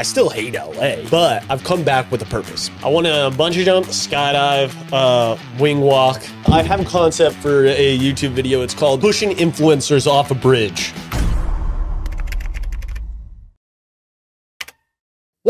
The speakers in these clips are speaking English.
I still hate LA, but I've come back with a purpose. I want to bungee jump, skydive, uh, wing walk. I have a concept for a YouTube video. It's called Pushing Influencers Off a Bridge.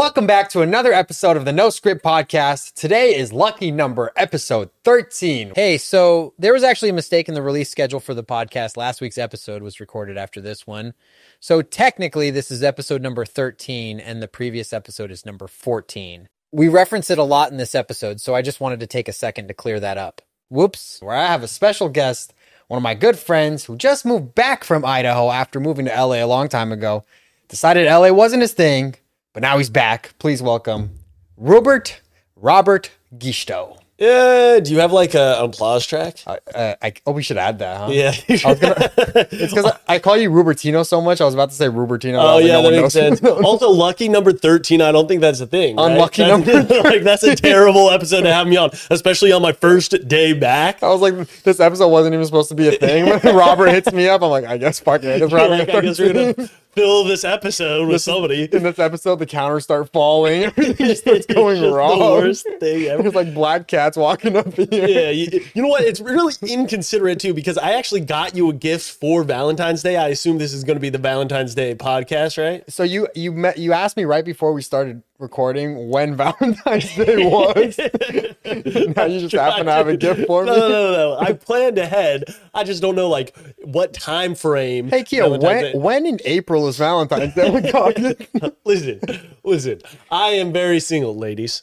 Welcome back to another episode of the No Script Podcast. Today is lucky number episode 13. Hey, so there was actually a mistake in the release schedule for the podcast. Last week's episode was recorded after this one. So technically, this is episode number 13, and the previous episode is number 14. We reference it a lot in this episode, so I just wanted to take a second to clear that up. Whoops, where I have a special guest, one of my good friends who just moved back from Idaho after moving to LA a long time ago, decided LA wasn't his thing but now he's back. Please welcome Robert Robert Gisto. Yeah, do you have like a, an applause track? Uh, uh, I, oh, we should add that, huh? Yeah. Gonna, it's because I, I, call you Rubertino so much. I was about to say Rubertino. Oh yeah, like, no that makes sense. also, lucky number thirteen. I don't think that's a thing. Unlucky right? number. like that's a terrible episode to have me on, especially on my first day back. I was like, this episode wasn't even supposed to be a thing. When Robert hits me up, I'm like, I guess fuck it. It's like, I guess we're gonna fill this episode with somebody. In this episode, the counters start falling. Everything starts going wrong. The worst thing ever. There's like black cats walking up here. Yeah, you, you, know what? It's really inconsiderate too because I actually got you a gift for Valentine's Day. I assume this is going to be the Valentine's Day podcast, right? So you you met you asked me right before we started recording when Valentine's Day was. now you just happen to have a gift for me. No, no, no, no. I planned ahead. I just don't know like what time frame. Hey, Kia, when when in April is Valentine's Day? Oh listen, listen. I am very single, ladies.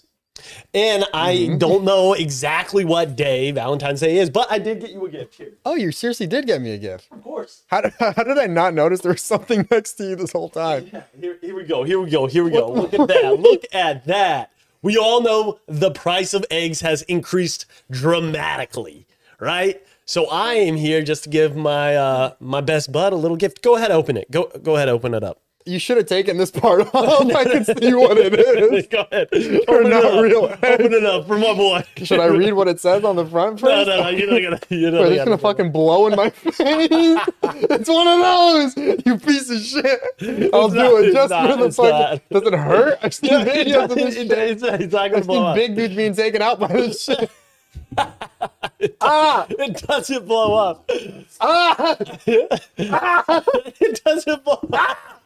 And I mm-hmm. don't know exactly what day Valentine's Day is, but I did get you a gift here. Oh, you seriously did get me a gift? Of course. How did, how did I not notice there was something next to you this whole time? Yeah, here, here we go. Here we go. Here we go. Look at that. Look at that. We all know the price of eggs has increased dramatically, right? So I am here just to give my uh, my best bud a little gift. Go ahead, open it. Go go ahead, open it up you should have taken this part off. I can see what it is. Go ahead. Open not real. Open it up for my boy. Should I read what it says on the front first? No, no, no. You're not gonna. You're not Wait, gonna fucking blow in my face. it's one of those. You piece of shit. I'll do it just not, for the fucking. Does it hurt? I've seen videos of this shit. It's, it's not gonna I've seen big dudes being taken out by this shit. it, ah! it doesn't blow up. Ah! it doesn't blow up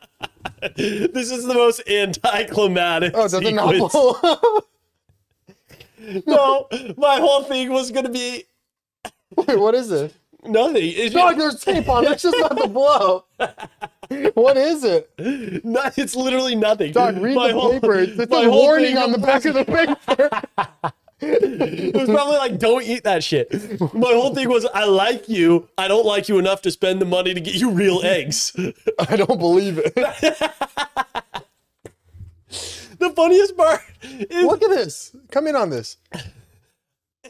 this is the most anticlimactic. Oh, does it not blow No, my whole thing was gonna be. Wait, what is it? Nothing. It's Dog, there's tape on. It's just not the blow. what is it? No, it's literally nothing. Dog, read my the whole, paper. It's a warning on the back of the paper it was probably like, don't eat that shit. My whole thing was, I like you. I don't like you enough to spend the money to get you real eggs. I don't believe it. the funniest part is look at this. Come in on this.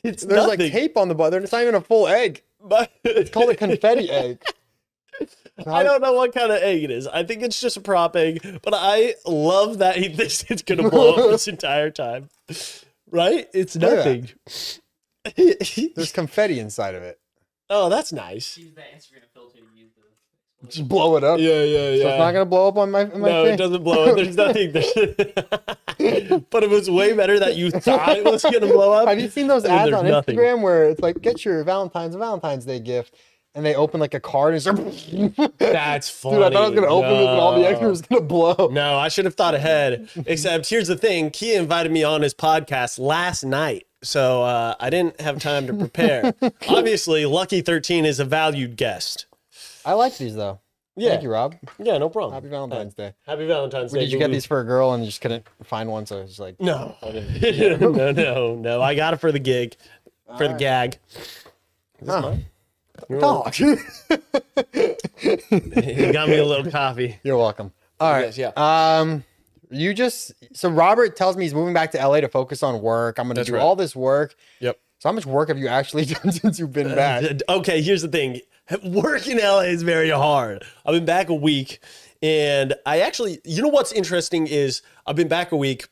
It's There's nothing. like tape on the butt. It's not even a full egg. But it's called a confetti egg. I don't know what kind of egg it is. I think it's just a prop egg, but I love that he thinks it's gonna blow up this entire time right? It's oh, nothing. There's confetti inside of it. Oh, that's nice. Just blow it up. Yeah, yeah, yeah. So it's not gonna blow up on my, my No, thing? it doesn't blow up. There's nothing. but it was way better that you thought it was gonna blow up. Have you seen those ads on nothing. Instagram where it's like, get your Valentine's Valentine's Day gift? And they open like a card and start. That's funny. Dude, I thought I was gonna open no. it and all the extras was gonna blow. No, I should have thought ahead. Except here's the thing: Kia invited me on his podcast last night, so uh, I didn't have time to prepare. Obviously, Lucky Thirteen is a valued guest. I like these though. Yeah. Thank you, Rob. Yeah, no problem. Happy Valentine's Day. Happy Valentine's Day. Did you get these for a girl and you just couldn't find one? So it's like, no, no, no, no. I got it for the gig, for the gag. This huh. Dog. you got me a little coffee. You're welcome. All right. Yes, yeah. Um, you just so Robert tells me he's moving back to LA to focus on work. I'm going to do right. all this work. Yep. So how much work have you actually done since you've been back? okay, here's the thing. Work in LA is very hard. I've been back a week, and I actually, you know what's interesting is I've been back a week.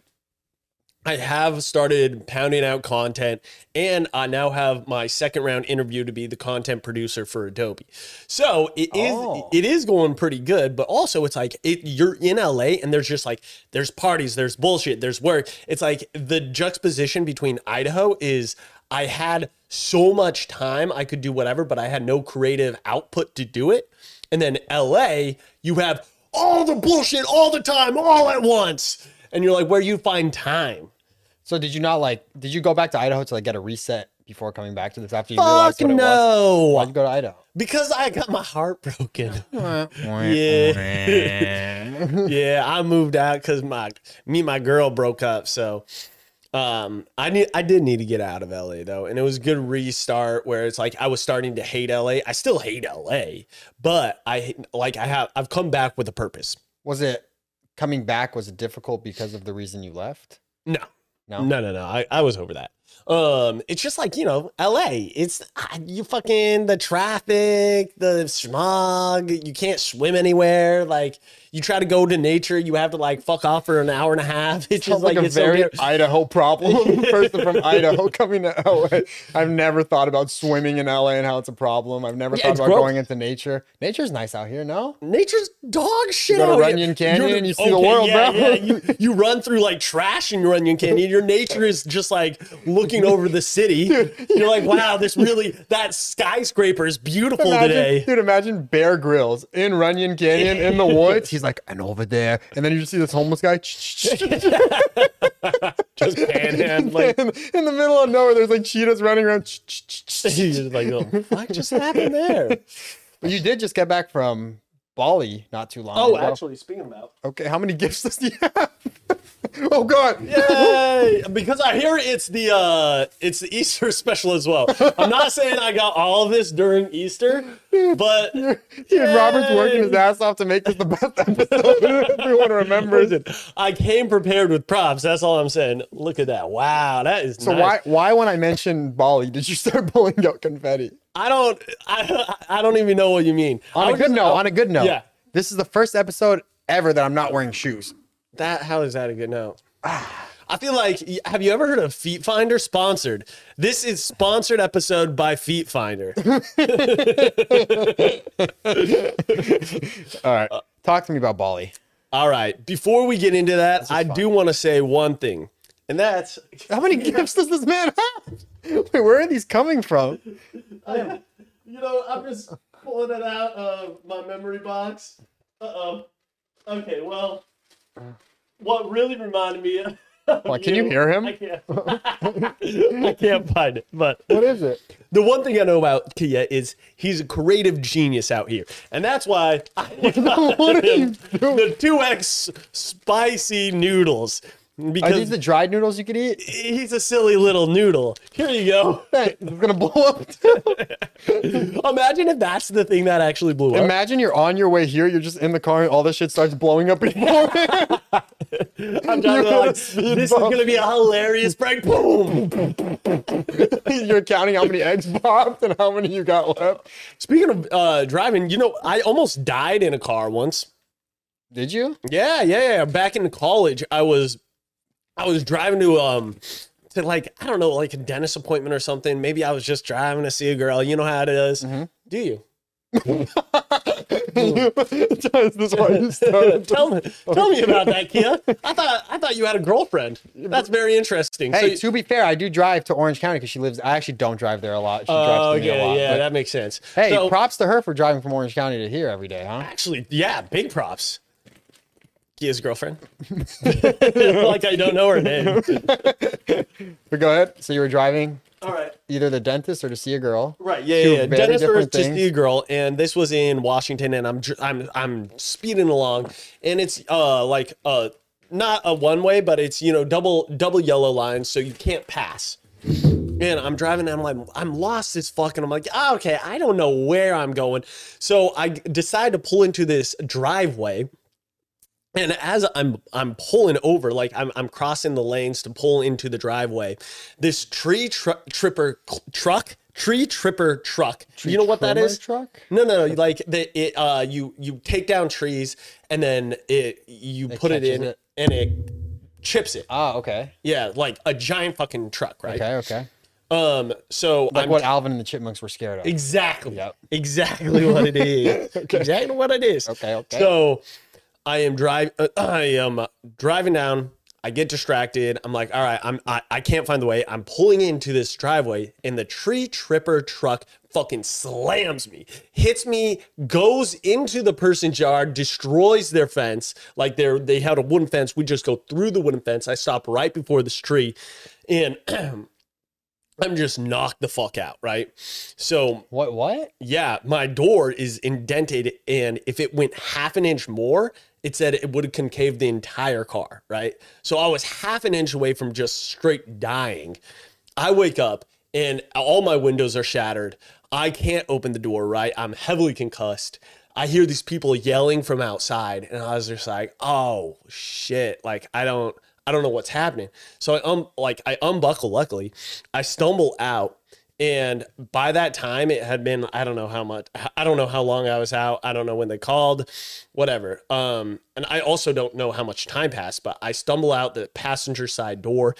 I have started pounding out content, and I now have my second round interview to be the content producer for Adobe. So it is Oh. it is going pretty good, but also it's like it, you're in LA and there's just like there's parties, there's bullshit, there's work. It's like the juxtaposition between Idaho is I had so much time I could do whatever, but I had no creative output to do it. And then LA, you have all the bullshit all the time, all at once. And you're like, where you find time? So did you not like? Did you go back to Idaho to like get a reset before coming back to this after you realized Fuck what it was? no. Why'd you go to Idaho? Because I got my heart broken. yeah. yeah, I moved out because my me and my girl broke up. So um I need I did need to get out of LA though. And it was a good restart where it's like I was starting to hate LA. I still hate LA, but I like I have I've come back with a purpose. Was it coming back? Was it difficult because of the reason you left? No. No? No, no, no. I, I was over that. Um, it's just like, you know, LA. It's ah, you fucking the traffic, the smog, you can't swim anywhere. Like you try to go to nature, you have to like fuck off for an hour and a half. It's just like, like, a so very weird. Idaho problem. Person from Idaho coming to LA. I've never thought about swimming in LA and how it's a problem. I've never Yeah, thought about going into nature. Nature's nice out here, no? Nature's dog shit. go to. Runyon Canyon You're- and you see the world, yeah, bro. Yeah, you, you run through like trash in Runyon Canyon. Your nature is just like looking over the city. You're like, wow, this really that skyscraper is beautiful Imagine, today. dude, imagine Bear Grylls in Runyon Canyon in the woods. He's like, and over there. And then you just see this homeless guy Just panhandling. in, in the middle of nowhere. There's like cheetahs running around. You're just like, oh, what just happened there? But you did just get back from Bali not too long Oh, ago. actually, speaking about. Okay, how many gifts does he have? oh God. Yay! because I hear it's the uh it's the Easter special as well. I'm not saying I got all of this during Easter, but Dude, Robert's working his ass off to make this the best episode. Everyone remembers it. I came prepared with props. That's all I'm saying. Look at that. Wow, that is So nice. why why when I mentioned Bali did you start pulling out confetti? I don't I, I don't even know what you mean. On a good just- note, on a good note. Yeah. This is the first episode ever that I'm not wearing shoes. That how is that a good note? I feel like have you ever heard of Feet Finder sponsored? This is sponsored episode by Feet Finder. All right. Talk to me about Bali. All right, before we get into that, I do want to say one thing. And that's How many gifts does this man have? Wait, where are these coming from? I, you know, I'm just pulling it out of my memory box. Uh-oh. Okay, well, what really reminded me of What, can you hear him? I can't. I can't find it, but What is it? The one thing I know about Kia is he's a creative genius out here, and that's why I What are you doing? the two X spicy noodles Are because these the dried noodles you could eat? he's a silly little noodle. Here you go. It's gonna blow up. Imagine if that's the thing that actually blew up. Imagine you're on your way here, you're just in the car, and all this shit starts blowing up. I'm You're trying to on a like, this is gonna be a hilarious prank. Boom. You're counting how many eggs popped and how many you got left. Speaking of uh, driving, you know, I almost died in a car once. Did you? Yeah, yeah, yeah. Back in college, I was, I was driving to um, to like I don't know, like a dentist appointment or something. Maybe I was just driving to see a girl. You know how it is. Do you? Is this why you tell me, tell me about that, Kia. I thought I thought you had a girlfriend. That's very interesting. Hey, So- to be fair, I do drive to Orange County because she lives. I actually don't drive there a lot. She drives to a okay, lot. yeah, but- that makes sense. hey, So- props to her for driving from Orange County to here every day, huh? Actually, yeah, big props. Kia's girlfriend. like I don't know her name. But go ahead. So you were driving All right. either the dentist or to see a girl. Right. Yeah. Two Yeah. yeah. very Dennis different versus things. girl, and this was in Washington, and I'm I'm I'm speeding along, and it's uh like uh not a one way, but it's you know double double yellow lines, so you can't pass. And I'm driving, and I'm like, I'm lost as fuck, and I'm like, ah, okay, I don't know where I'm going, so I decide to pull into this driveway. And as I'm I'm pulling over, like I'm I'm crossing the lanes to pull into the driveway, this tree tr- tripper truck, tree tripper truck. you know what that is Truck. No, no, no. Like the it uh you you take down trees and then it you put it in it. and it chips it. Ah, okay. Yeah, like a giant fucking truck, right? Okay, okay. Um, so Like I'm what Alvin and the Chipmunks were scared of. exactly, Yep. exactly what it is. Exactly what it is. Okay, okay. So I am drive. Uh, I am uh, driving down. I get distracted. I'm like, all right, I'm I, I can't find the way. I'm pulling into this driveway, and the tree tripper truck fucking slams me, hits me, goes into the person's yard, destroys their fence. Like they're they had a wooden fence. We just go through the wooden fence. I stop right before this tree, and I'm just knocked the fuck out, right? So What? What? yeah, my door is indented, and if it went half an inch more, it said it would have concaved the entire car, right? So I was half an inch away from just straight dying. I wake up and all my windows are shattered. I can't open the door, right? I'm heavily concussed. I hear these people yelling from outside, and I was just like, "Oh shit!" Like I don't, I don't know what's happening. So I um, like I unbuckle. Luckily, I stumble out, and by that time, it had been I don't know how much, I don't know how long I was out. I don't know when they called, whatever. Um, and I also don't know how much time passed. But I stumble out the passenger side door,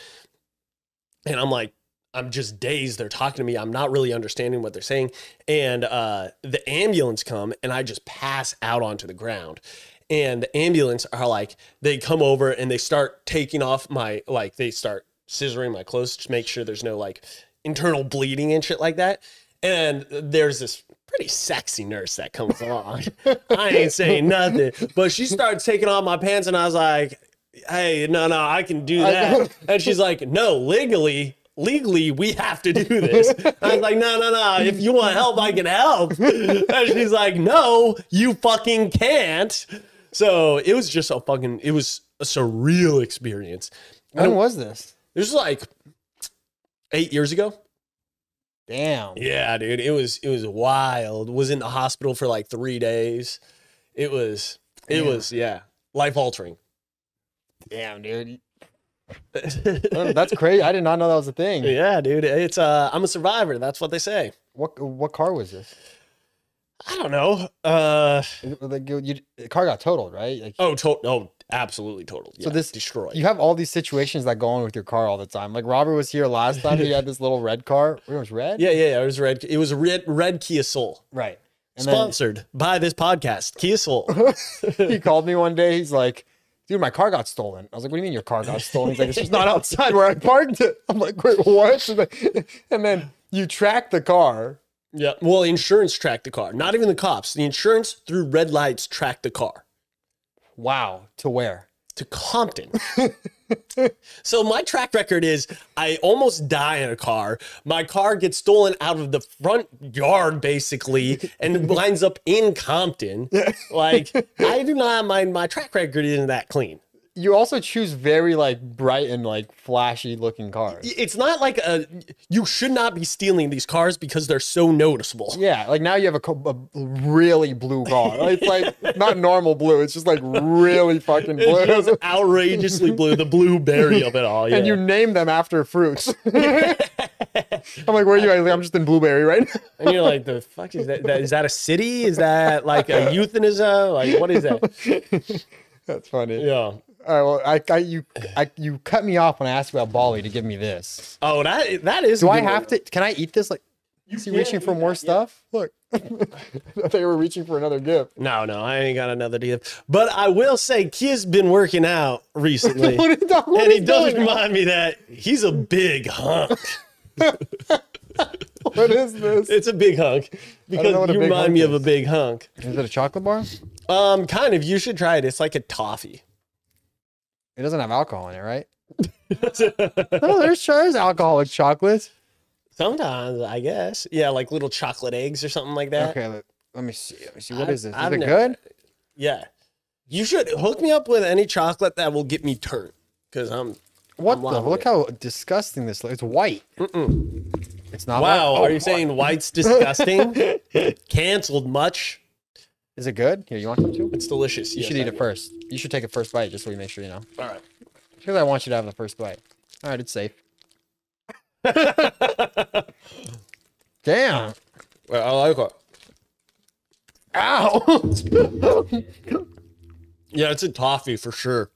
and I'm like, I'm just dazed. They're talking to me. I'm not really understanding what they're saying. And uh, the ambulance come, and I just pass out onto the ground. And the ambulance are like, they come over and they start taking off my like, they start scissoring my clothes to make sure there's no like internal bleeding and shit like that. And there's this pretty sexy nurse that comes along. I ain't saying nothing, but she starts taking off my pants, and I was like, "Hey, no, no, I can do that." And she's like, "No, legally." Legally, we have to do this. I was like, no, no, no. If you want help, I can help. And she's like, no, you fucking can't. So it was just a fucking, it was a surreal experience. When was this? This was like eight years ago. Damn. Yeah, dude, it was it was wild. Was in the hospital for like three days. It was it Damn. was yeah life altering. Damn, dude. That's crazy. I did not know that was a thing. yeah, dude, it's uh I'm a survivor. That's what they say. What what car was this? I don't know. Uh Is it- Like you, you, the car got totaled, right? Like oh, to- oh, absolutely total. So this- destroyed. you have all these situations that go on with your car all the time. Like Robert was here last time. He had this little red car. It was red. yeah, yeah, yeah. It was red. It was a red red Kia Soul. Right. And Sponsored by this podcast, Kia Soul. he called me one day. He's like, "Dude, my car got stolen." I was like, "What do you mean your car got stolen?" He's like, "It's just not outside where I parked it." I'm like, "Wait, what?" And then you track the car. yeah. Well, insurance tracked the car. Not even the cops. The insurance through red lights tracked the car. Wow. To where? to Compton. so my track record is I almost die in a car. My car gets stolen out of the front yard basically and winds up in Compton. Like I do not mind my track record isn't that clean. You also choose very like bright and like flashy looking cars. It's not like a you should not be stealing these cars because they're so noticeable. Yeah, like now you have a, a really blue car. It's like not normal blue. It's just like really fucking blue. It's outrageously blue, the blueberry of it all. Yeah. and you name them after fruits. I'm like, where are you? I'm just in blueberry right now. and you're like, the fuck is that? that? Is that a city? Is that like a euthanasia? Like what is that? That's funny. Yeah. All right. Well, I, I you I you cut me off when I asked about Bali to give me this. Oh, that that is. Do I have to? Can I eat this? Like, is he reaching for more that, stuff? Look, I thought you were reaching for another gift. No, no, I ain't got another gift. But I will say, Kia's been working out recently, What is that- what and he does going on? remind me that he's a big hunk. What is this? It's a big hunk because know what a you remind hunk me of a big hunk. Is it a chocolate bar? Um, kind of. You should try it. It's like a toffee. It doesn't have alcohol in it, right? No, oh, there's there's alcoholic chocolate. Sometimes, I guess. Yeah, like little chocolate eggs or something like that. Okay, let, let me see. Let me see. What I've- is this? Is I've it never- good? Yeah. You should hook me up with any chocolate that will get me turned. Because I'm. What I'm the? Look with how disgusting this looks. It's white. It's not. Wow. white. Are Oh, you saying white's disgusting? Cancelled much? Is it good? Here, you want some too? It's delicious. You should eat it first. You should take a first bite just so we make sure you know. All right. Because I want you to have the first bite. All right, it's safe. Damn. Well, I like it. Ow. Yeah, it's a toffee for sure.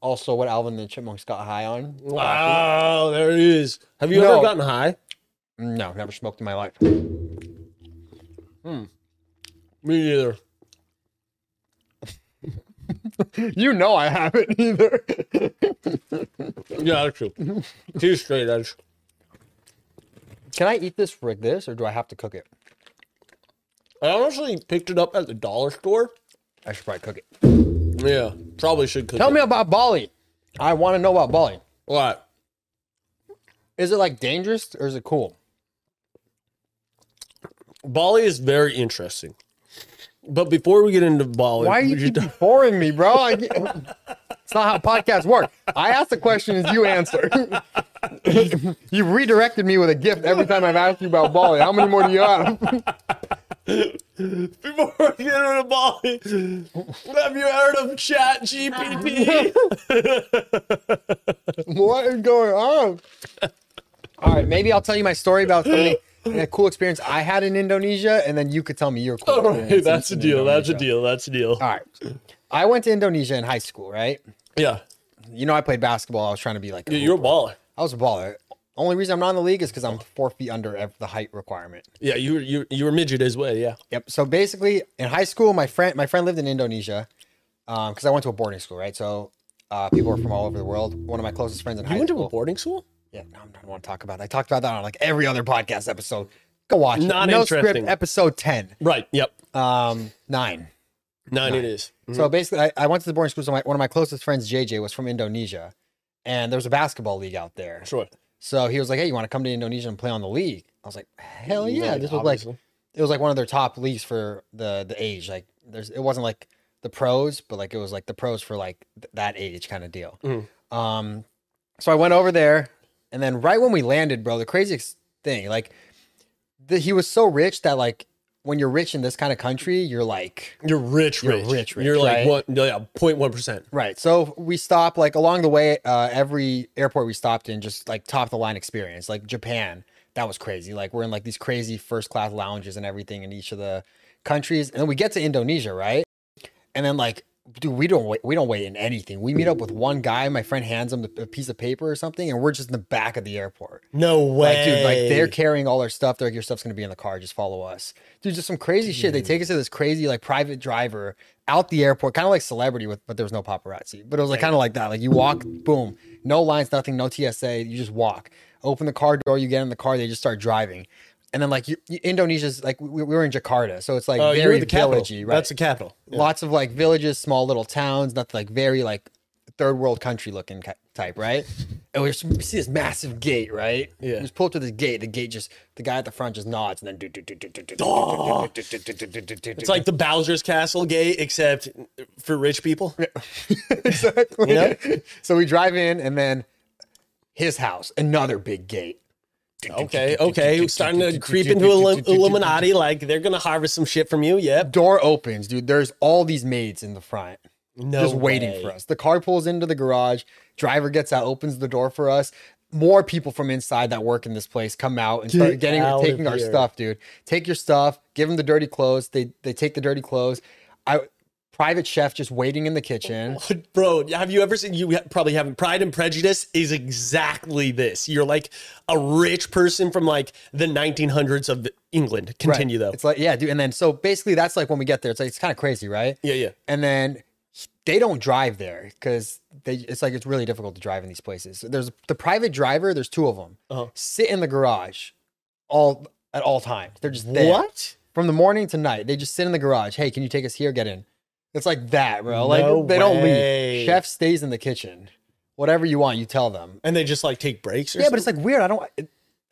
Also, what Alvin and the Chipmunks got high on. Wow, there it is. Have you No. ever gotten high? No, never smoked in my life. Hmm. Me neither. You know I haven't either. Yeah, that's true. He's straight edge. Can I eat this like this, or do I have to cook it? I honestly picked it up at the dollar store. I should probably cook it. Yeah, probably should cook it. Tell it. me about Bali. I want to know about Bali. What? Is it like dangerous or is it cool? Bali is very interesting. But before we get into Bali, Why are you boring me, bro? I, it's not how podcasts work. I ask the question questions, you answer. you redirected me with a gift every time I've asked you about Bali. How many more do you have? before we get into Bali, have you heard of Chat GPT? what is going on? All right, maybe I'll tell you my story about something, a cool experience I had in Indonesia, and then you could tell me your cool All experience. right, that's a deal. That's a deal. That's a deal. All right. I went to Indonesia in high school, right? Yeah, You know, I played basketball. I was trying to be like, a Yeah, you're a baller. I was a baller. Only reason I'm not in the league is because I'm four feet under the height requirement. Yeah, you were you you were midget as well. Yeah. Yep. So basically, in high school, my friend my friend lived in Indonesia because I went to a boarding school, right? So uh, people were from all over the world. One of my closest friends in You high school. You went to a boarding school? Yeah, no, I don't want to talk about. It. I talked about that on like every other podcast episode. Go watch Not it. No interesting. script episode ten, Right. Yep. um, nine. Nine, it is. So basically, I, I went to the boarding school. So my, one of my closest friends, JJ, was from Indonesia, and there was a basketball league out there. Sure. So he was like, "Hey, you want to come to Indonesia and play on the league?" I was like, "Hell yeah!" Right, this was like it was like one of their top leagues for the the age. Like there's it wasn't like the pros, but like it was like the pros for like th- that age kind of deal. Mm-hmm. Um, so I went over there, and then right when we landed, bro, the craziest thing, like the, he was so rich that like when you're rich in this kind of country, you're like You're rich, You're rich. rich, rich, You're like right? what? Yeah, 0.1 percent. Right. So we stop like along the way, uh, every airport we stopped in, just like top of the line experience. Like Japan, that was crazy. Like we're in like these crazy first class lounges and everything in each of the countries. And then we get to Indonesia, right? And then like, dude, we don't wait. We don't wait in anything. We meet up with one guy. My friend hands him a piece of paper or something, and we're just in the back of the airport. No way, Like, dude, like they're carrying all their stuff. They're like, your stuff's gonna be in the car. Just follow us, dude. Just some crazy shit. They take us to this crazy like private driver out the airport, kind of like celebrity with, but there was no paparazzi. But it was like kind of like that. Like you walk, boom, no lines, nothing, no TSA. You just walk. Open the car door. You get in the car. They just start driving. And then like you, Indonesia's like we, we were in Jakarta, so it's like Oh, very the capital. villagey, right? That's the capital. Yeah. Lots of like villages, small little towns, nothing like very like third world country looking type, right? And we, we see this massive gate, right? Yeah. We just pull up to this gate. The gate just the guy at the front just nods and then do do do do do do. It's like the Bowser's Castle gate, except for rich people. exactly. You know? So we drive in and then his house, another big gate. Okay, okay. Starting to creep into Illuminati, like they're gonna harvest some shit from you. Yep. Door opens, dude. There's all these maids in the front. No just waiting way. for us. The car pulls into the garage. Driver gets out, opens the door for us. More people from inside that work in this place come out and start getting out taking our stuff, dude. Take your stuff. Give them the dirty clothes. They they take the dirty clothes. I private chef just waiting in the kitchen. Bro, have you ever seen? You probably haven't. Pride and Prejudice is exactly this. You're like a rich person from like the 1900s of England. Continue though. It's like yeah, dude. And then so basically that's like when we get there. It's like it's kind of crazy, right? Yeah, yeah. And then they don't drive there because they it's like it's really difficult to drive in these places. There's the private driver. There's two of them. Uh-huh. Sit in the garage all at all times. They're just there. What? from the morning to night. They just sit in the garage. Hey, can you take us here? Get in. It's like that, bro. Like No they don't way. leave. Chef stays in the kitchen. Whatever you want, you tell them. And they just like take breaks or Yeah, but it's like weird. I don't.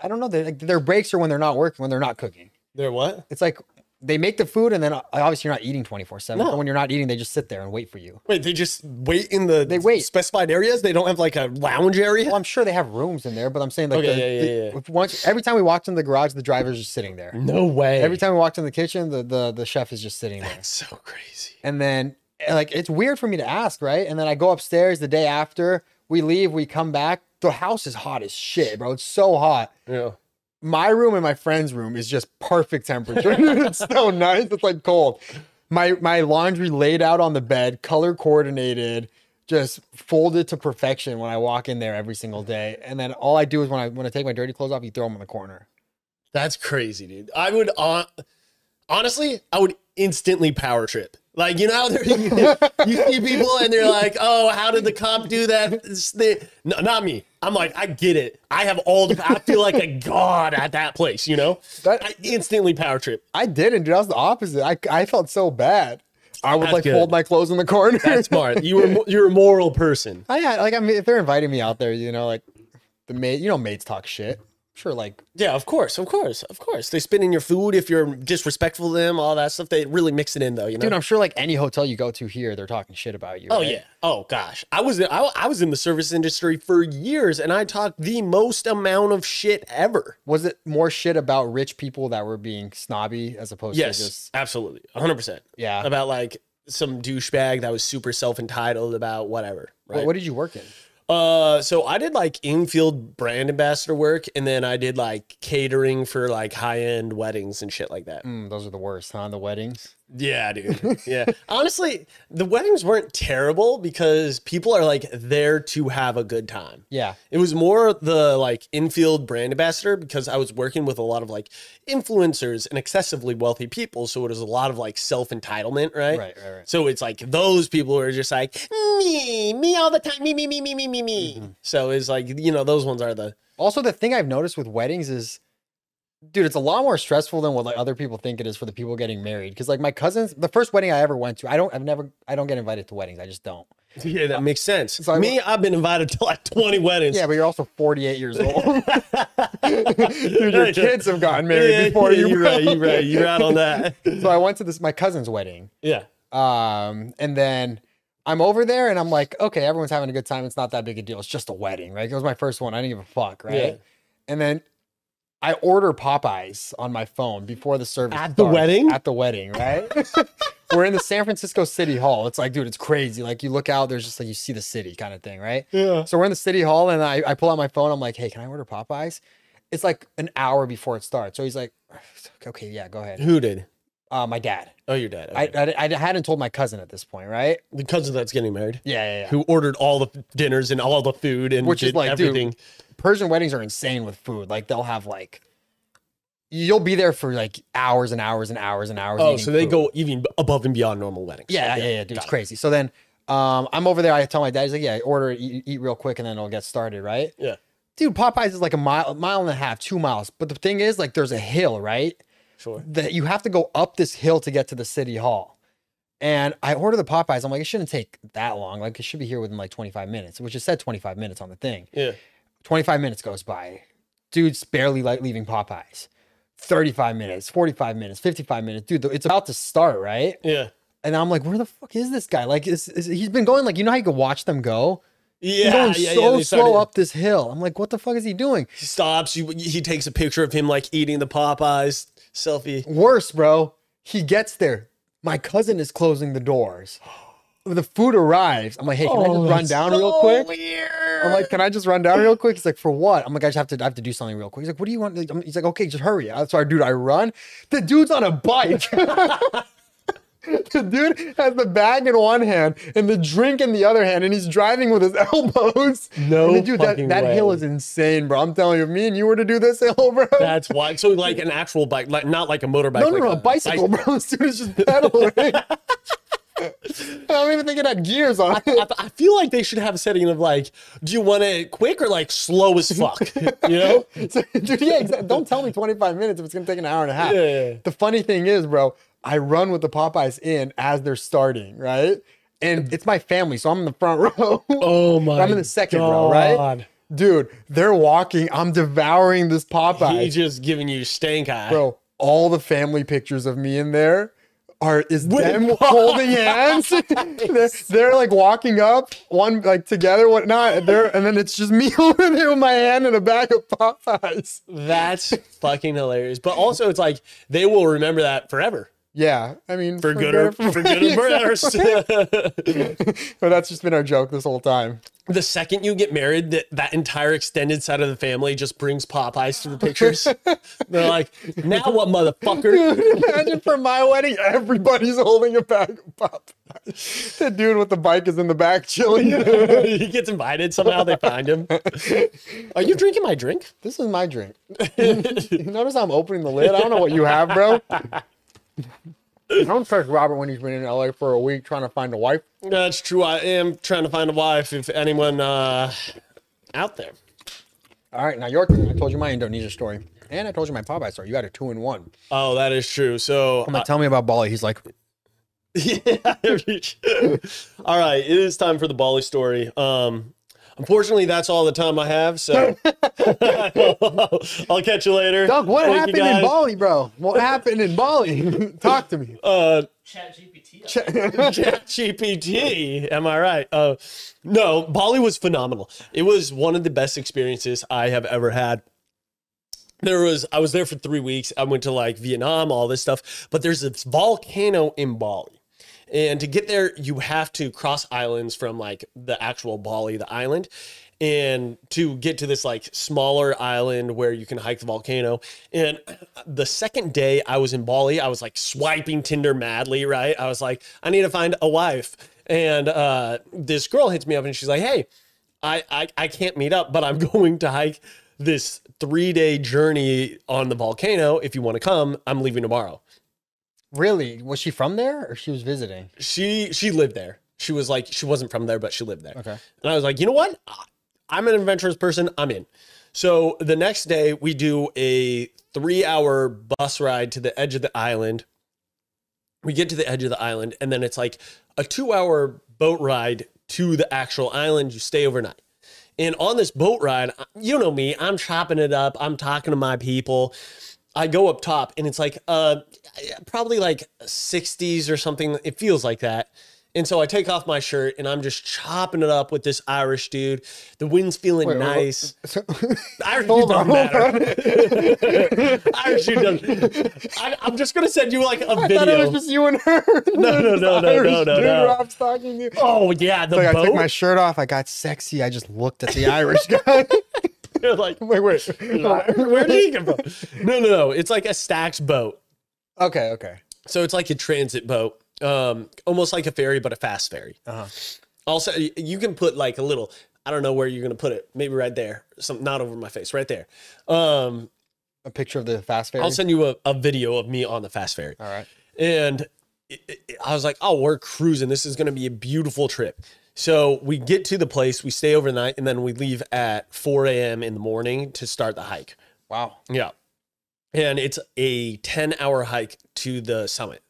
I don't know. They, like, their breaks are when they're not working, when they're not cooking. they're what? It's like they make the food, and then uh, obviously you're not eating twenty four seven. No. But when you're not eating, they just sit there and wait for you. Wait, they just wait in the They wait. specified areas. They don't have like a lounge area. Well, I'm sure they have rooms in there, but I'm saying like Okay, the, yeah, yeah, yeah. if once every time we walked in the garage, the driver's just sitting there. no way. Every time we walked in the kitchen, the the, the chef is just sitting there. That's so crazy. And then eh, like it's weird for me to ask, right? And then I go upstairs the day after, we leave, we come back. The house is hot as shit, bro. It's so hot. Yeah. My room and my friend's room is just perfect temperature. it's so nice. It's like cold. My my laundry laid out on the bed, color coordinated, just folded to perfection when I walk in there every single day. And then all I do is when I when I take my dirty clothes off, you throw them in the corner. That's crazy, dude. I would uh, honestly, I would instantly power trip. Like you know, you, see people and they're like, "Oh, how did the comp do that?" No, not me. I'm like, I get it. I have all the. I feel like a god at that place. You know, That- I instantly power trip. I didn't, dude. I was the opposite. I I felt so bad. I would That's like good. fold my clothes in the corner. That's smart. You were you're a moral person. I yeah, like I mean, if they're inviting me out there, you know, like the maid, you know, maids talk shit. Sure, like Yeah, of course, of course, of course. They spit in your food if you're disrespectful to them, all that stuff. They really mix it in though, you know. dude, I'm sure like any hotel you go to here, they're talking shit about you. Oh right? yeah. Oh gosh. I was I, I was in the service industry for years and I talked the most amount of shit ever. Was it more shit about rich people that were being snobby as opposed Yes, to just absolutely. 100%. yeah? About like some douchebag that was super self-entitled about whatever, right? What, what did you work in? Uh, so I did like infield brand ambassador work, and then I did like catering for like high end weddings and shit like that. Mm, those are the worst, huh? The weddings. Yeah, dude. Yeah. Honestly, the weddings weren't terrible because people are like there to have a good time. Yeah, It was more the like infield brand ambassador because I was working with a lot of like influencers and excessively wealthy people. So it was a lot of like self entitlement, right? right, right, right. So it's like those people are just like me, me all the time, me, me, me, me, me, me, me. Mm-hmm. So it's like you know those ones are the Also, the thing I've noticed with weddings is, dude, it's a lot more stressful than what like other people think it is for the people getting married. Because like my cousins, the first wedding I ever went to, I don't, I've never, I don't get invited to weddings. I just don't. yeah that makes sense. So me, I've been invited to like twenty weddings. Yeah, but you're also 48 years old. dude, your kids have gotten married Yeah, before you. You're right. You're right. You're out on that. So I went to this my cousin's wedding. Yeah. Um, and then I'm over there and I'm like, okay, everyone's having a good time. It's not that big a deal. It's just a wedding, right? It was my first one. I didn't give a fuck, right? Yeah. And then I order Popeyes on my phone before the service At the wedding? At the wedding, right? We're in the San Francisco City Hall. It's like, dude, it's crazy. Like you look out, there's just like you see the city kind of thing, right? Yeah. So we're in the city hall and I, I pull out my phone. I'm like, hey, can I order Popeyes? It's like an hour before it starts. So he's like, okay, yeah, go ahead. Who did? Uh, my dad. Oh, your dad. I, Okay. I, I hadn't told my cousin at this point, right? the cousin that's getting married. Yeah, yeah, yeah. Who ordered all the dinners and all the food and Which is like, everything. dude, Persian weddings are insane with food. Like they'll have like, you'll be there for like hours and hours and hours and hours. oh, so they food. go even above and beyond normal weddings. Yeah, yeah, yeah, dude, it's it. crazy. So then, um, I'm over there. I tell my dad, he's like, yeah, order, it, eat, eat real quick, and then it'll get started, right? Yeah. Dude, Popeyes is like a mile, mile and a half, two miles. But the thing is, like, there's a hill, right? Sure. That you have to go up this hill to get to the city hall. And I order the Popeyes. I'm like, it shouldn't take that long. Like, it should be here within like 25 minutes, which is said 25 minutes on the thing. Yeah. 25 minutes goes by. Dude's barely like leaving Popeyes. 35 minutes, 45 minutes, 55 minutes. Dude, it's about to start, right? Yeah. And I'm like, where the fuck is this guy? Like, is, is he's been going like, you know how you can watch them go? Yeah. Going yeah, so yeah. Slow up this hill. I'm like, what the fuck is he doing? He stops. You, he takes a picture of him like eating the Popeyes selfie. Worse, bro. He gets there. My cousin is closing the doors. The food arrives. I'm like, hey, can I just oh, run down real quick? Oh, Weird. I'm like, can I just run down real quick? He's like, for what? I'm like, I just have to, I have to do something real quick. He's like, what do you want? He's like, okay, just hurry. So I, dude, I run. The dude's on a bike. the dude has the bag in one hand and the drink in the other hand, and he's driving with his elbows. No And dude, that, that hill is insane, bro. I'm telling you, if me and you were to do this hill, bro. That's why. So like an actual bike, like not like a motorbike. no, no, like no, a bicycle, bro. This dude is just pedaling. I don't even think it had gears on it. I, I feel like they should have a setting of like, do you want it quick or like slow as fuck? You know? So, dude, yeah, exactly. Don't tell me 25 minutes if it's gonna take an hour and a half. Yeah, yeah. The funny thing is, bro, I run with the Popeyes in as they're starting, right? And it's my family, so I'm in the front row. Oh my! God. I'm in the second row, right? Dude, they're walking. I'm devouring this Popeyes. He's just giving you stank eye. bro, all the family pictures of me in there are is With them holding hands. they're, they're like walking up, one like together, whatnot. They're and then it's just me over there with my hand in a bag of Popeyes. That's fucking hilarious. But also, it's like they will remember that forever, Yeah, I mean for good or for good or worse. but that's just been our joke this whole time. The second you get married, that that entire extended side of the family just brings Popeyes to the pictures. They're like, now what, motherfucker? Imagine for my wedding, everybody's holding a bag of pop. The dude with the bike is in the back chilling. he gets invited. Somehow they find him. Are you drinking my drink? this is my drink. you notice I'm opening the lid? I don't know what you have, bro. I don't trust Robert when he's been in LA for a week trying to find a wife. That's true. I am trying to find a wife. If anyone uh, out there. All right, now your turn. I told you my Indonesia story. And I told you my Popeye story. You got a two in one. Oh, that is true. So Come on, tell me about Bali. He's like, Yeah. all right, it is time for the Bali story. Um, unfortunately, that's all the time I have. So I'll catch you later. Doug, what Thank happened in. Bali, bro? What happened in Bali? Talk to me. Uh, Chat GPT. ChatGPT. Am I right? Uh, no, Bali was phenomenal. It was one of the best experiences I have ever had. There was, I was there for three weeks. I went to like Vietnam, all this stuff, but there's this volcano in Bali. And to get there, you have to cross islands from like the actual Bali, the island, and to get to this like smaller island where you can hike the volcano. And the second day I was in Bali, I was like swiping Tinder madly, right? I was like, I need to find a wife. And uh, this girl hits me up and she's like, Hey, I, I, I can't meet up, but I'm going to hike this three day journey on the volcano. If you want to come, I'm leaving tomorrow. Really? Was she from there or she was visiting? she she lived there. She was like she wasn't from there, but she lived there. Okay. And I was like, you know what? I'm an adventurous person. I'm in. So the next day we do a three hour bus ride to the edge of the island. We get to the edge of the island, and then it's like a two hour boat ride to the actual island. You stay overnight. And on this boat ride, you know me, I'm chopping it up. I'm talking to my people. I go up top and it's like uh probably like 60s or something. It feels like that. And so I take off my shirt and I'm just chopping it up with this Irish dude. The wind's feeling Wait, nice. So, Irish dude doesn't matter. Irish dude doesn't. I, I'm just gonna send you like a I thought it was just you and her. No, no, no, no, Irish no, no, dude no. Rob's talking to you. oh yeah, the Like I took my shirt off. I got sexy. I just looked at the Irish guy. They're like, wait, wait. where did he come from? No, no, no. It's like a stacks boat. Okay, okay. So it's like a transit boat, um, almost like a ferry, but a fast ferry. Uh-huh. Also, you can put like a little. I don't know where you're gonna put it. Maybe right there. Some not over my face, right there. Um, A picture of the fast ferry. I'll send you a, a video of me on the fast ferry. All right. And it, it- I was like, oh, we're cruising. This is going to be a beautiful trip. So we get to the place, we stay overnight, and then we leave at 4 a.m. in the morning to start the hike. Wow. Yeah. And it's a 10 hour hike to the summit.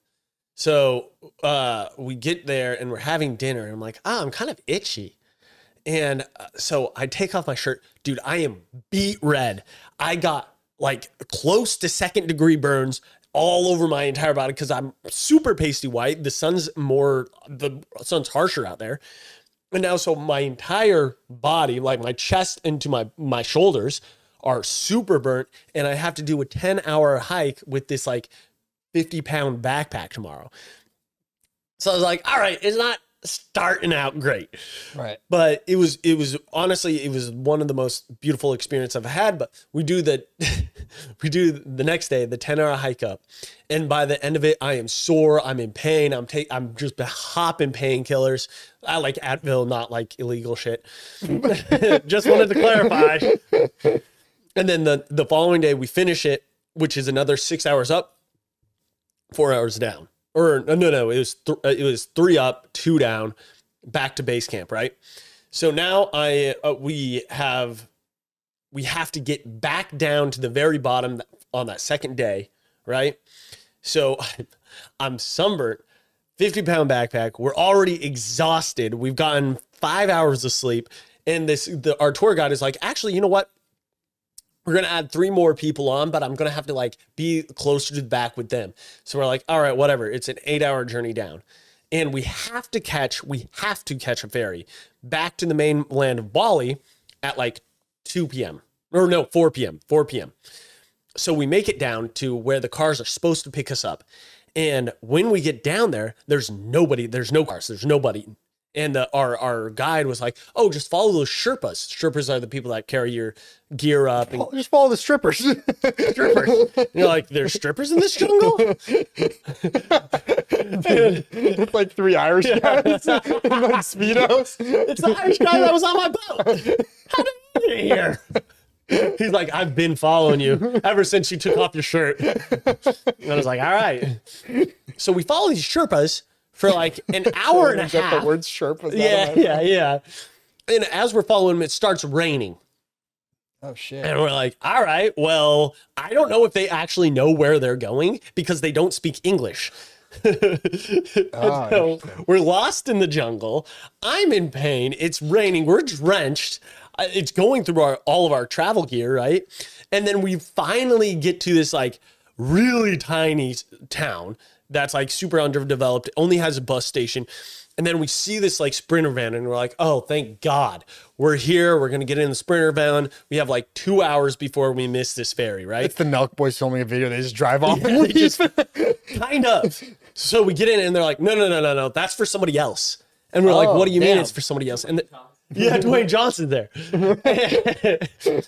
So uh, we get there and we're having dinner. And I'm like, ah, I'm kind of itchy. And uh, so I take off my shirt. Dude, I am beet red. I got like close to second degree burns all over my entire body because I'm super pasty white. The sun's more, the sun's harsher out there. And now, so my entire body, like my chest into my my shoulders, are super burnt, and I have to do a ten hour hike with this like fifty pound backpack tomorrow. So I was like, all right, it's not starting out great, Right. but it was it was honestly it was one of the most beautiful experience I've had. But we do the we do the next day the ten hour hike up, and by the end of it, I am sore. I'm in pain. I'm take I'm just hopping painkillers. I like Advil, not like illegal shit. just wanted to clarify. And then the the following day we finish it, which is another six hours up, four hours down. Or no, no, it was th- it was three up, two down, back to base camp. Right. So now I uh, we have we have to get back down to the very bottom on that second day. Right. So I'm sunburnt, 50 pound backpack. We're already exhausted. We've gotten five hours of sleep. And this the our tour guide is like, actually, you know what? We're gonna add three more people on, but I'm gonna have to like be closer to the back with them. So we're like, all right, whatever. It's an eight hour journey down. And we have to catch, we have to catch a ferry back to the mainland of Bali at like 2 p.m. Or no, 4 p.m. 4 p.m. So we make it down to where the cars are supposed to pick us up. And when we get down there, there's nobody, there's no cars, there's nobody. And the, our our guide was like, "Oh, just follow those Sherpas. Sherpas are the people that carry your gear up and Just follow the strippers. strippers." And you're like, "There's strippers in this jungle." It's like three Irish guys in like speedos. It's the Irish guy that was on my boat. How did you get here? He's like, I've been following you ever since you took off your shirt. And I was like, all right. So we follow these Sherpas for like an hour and a Get half. the word Sherpa. yeah, yeah, yeah. And as we're following him, it starts raining. Oh shit. And we're like, all right, well, I don't know if they actually know where they're going because they don't speak English. Oh, so we're lost in the jungle. I'm in pain. It's raining. We're drenched. Uh, It's going through our all of our travel gear, right? And then we finally get to this like really tiny town that's like super underdeveloped, only has a bus station. And then we see this like sprinter van, and we're like, oh, thank God. We're here. We're going to get in the sprinter van. We have like two hours before we miss this ferry, right? It's the Nelk Boys filming a video. They just drive off. Yeah, and they just- leave. kind of. So we get in and they're like, no, no, no, no, no, that's for somebody else. And we're like, Oh, what do you mean oh, it's for somebody else? And the, yeah, Dwayne Johnson there.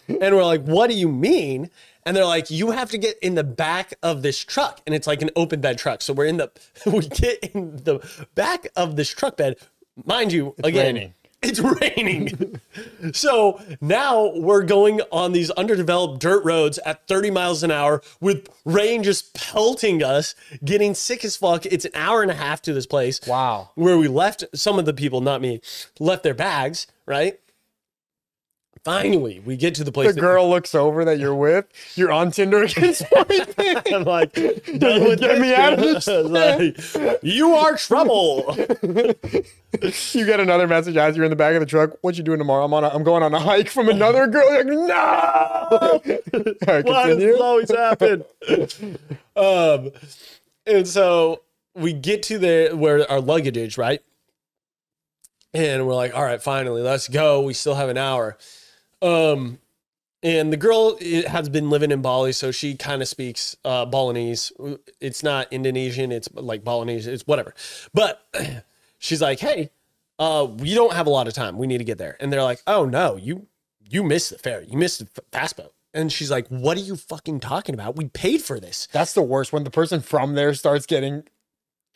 and we're like, what do you mean? And they're like, you have to get in the back of this truck. And it's like an open bed truck. So we're in the, we get in the back of this truck bed. Mind you, again, raining. it's raining. so now we're going on these underdeveloped dirt roads at 30 miles an hour with rain just pelting us, getting sick as fuck. It's an hour and a half to this place. Wow. Where we left some of the people, not me, left their bags, right? Finally, we get to the place. The girl looks over that you're with. You're on Tinder again. I'm like, done with Get me out of this like, you are trouble. you get another message as you're in the back of the truck. What you doing tomorrow? I'm on. A, I'm going on a hike from another girl. You're like, no. Right, Why does this always happen? um, and so we get to the where our luggage is, right? And we're like, all right, finally, let's go. We still have an hour. Um, and the girl has been living in Bali, so she kind of speaks uh, Balinese. It's not Indonesian; it's like Balinese. It's whatever. But she's like, "Hey, uh, we don't have a lot of time. We need to get there." And they're like, "Oh no, you you missed the ferry. You missed the fast boat." And she's like, "What are you fucking talking about? We paid for this." That's the worst when the person from there starts getting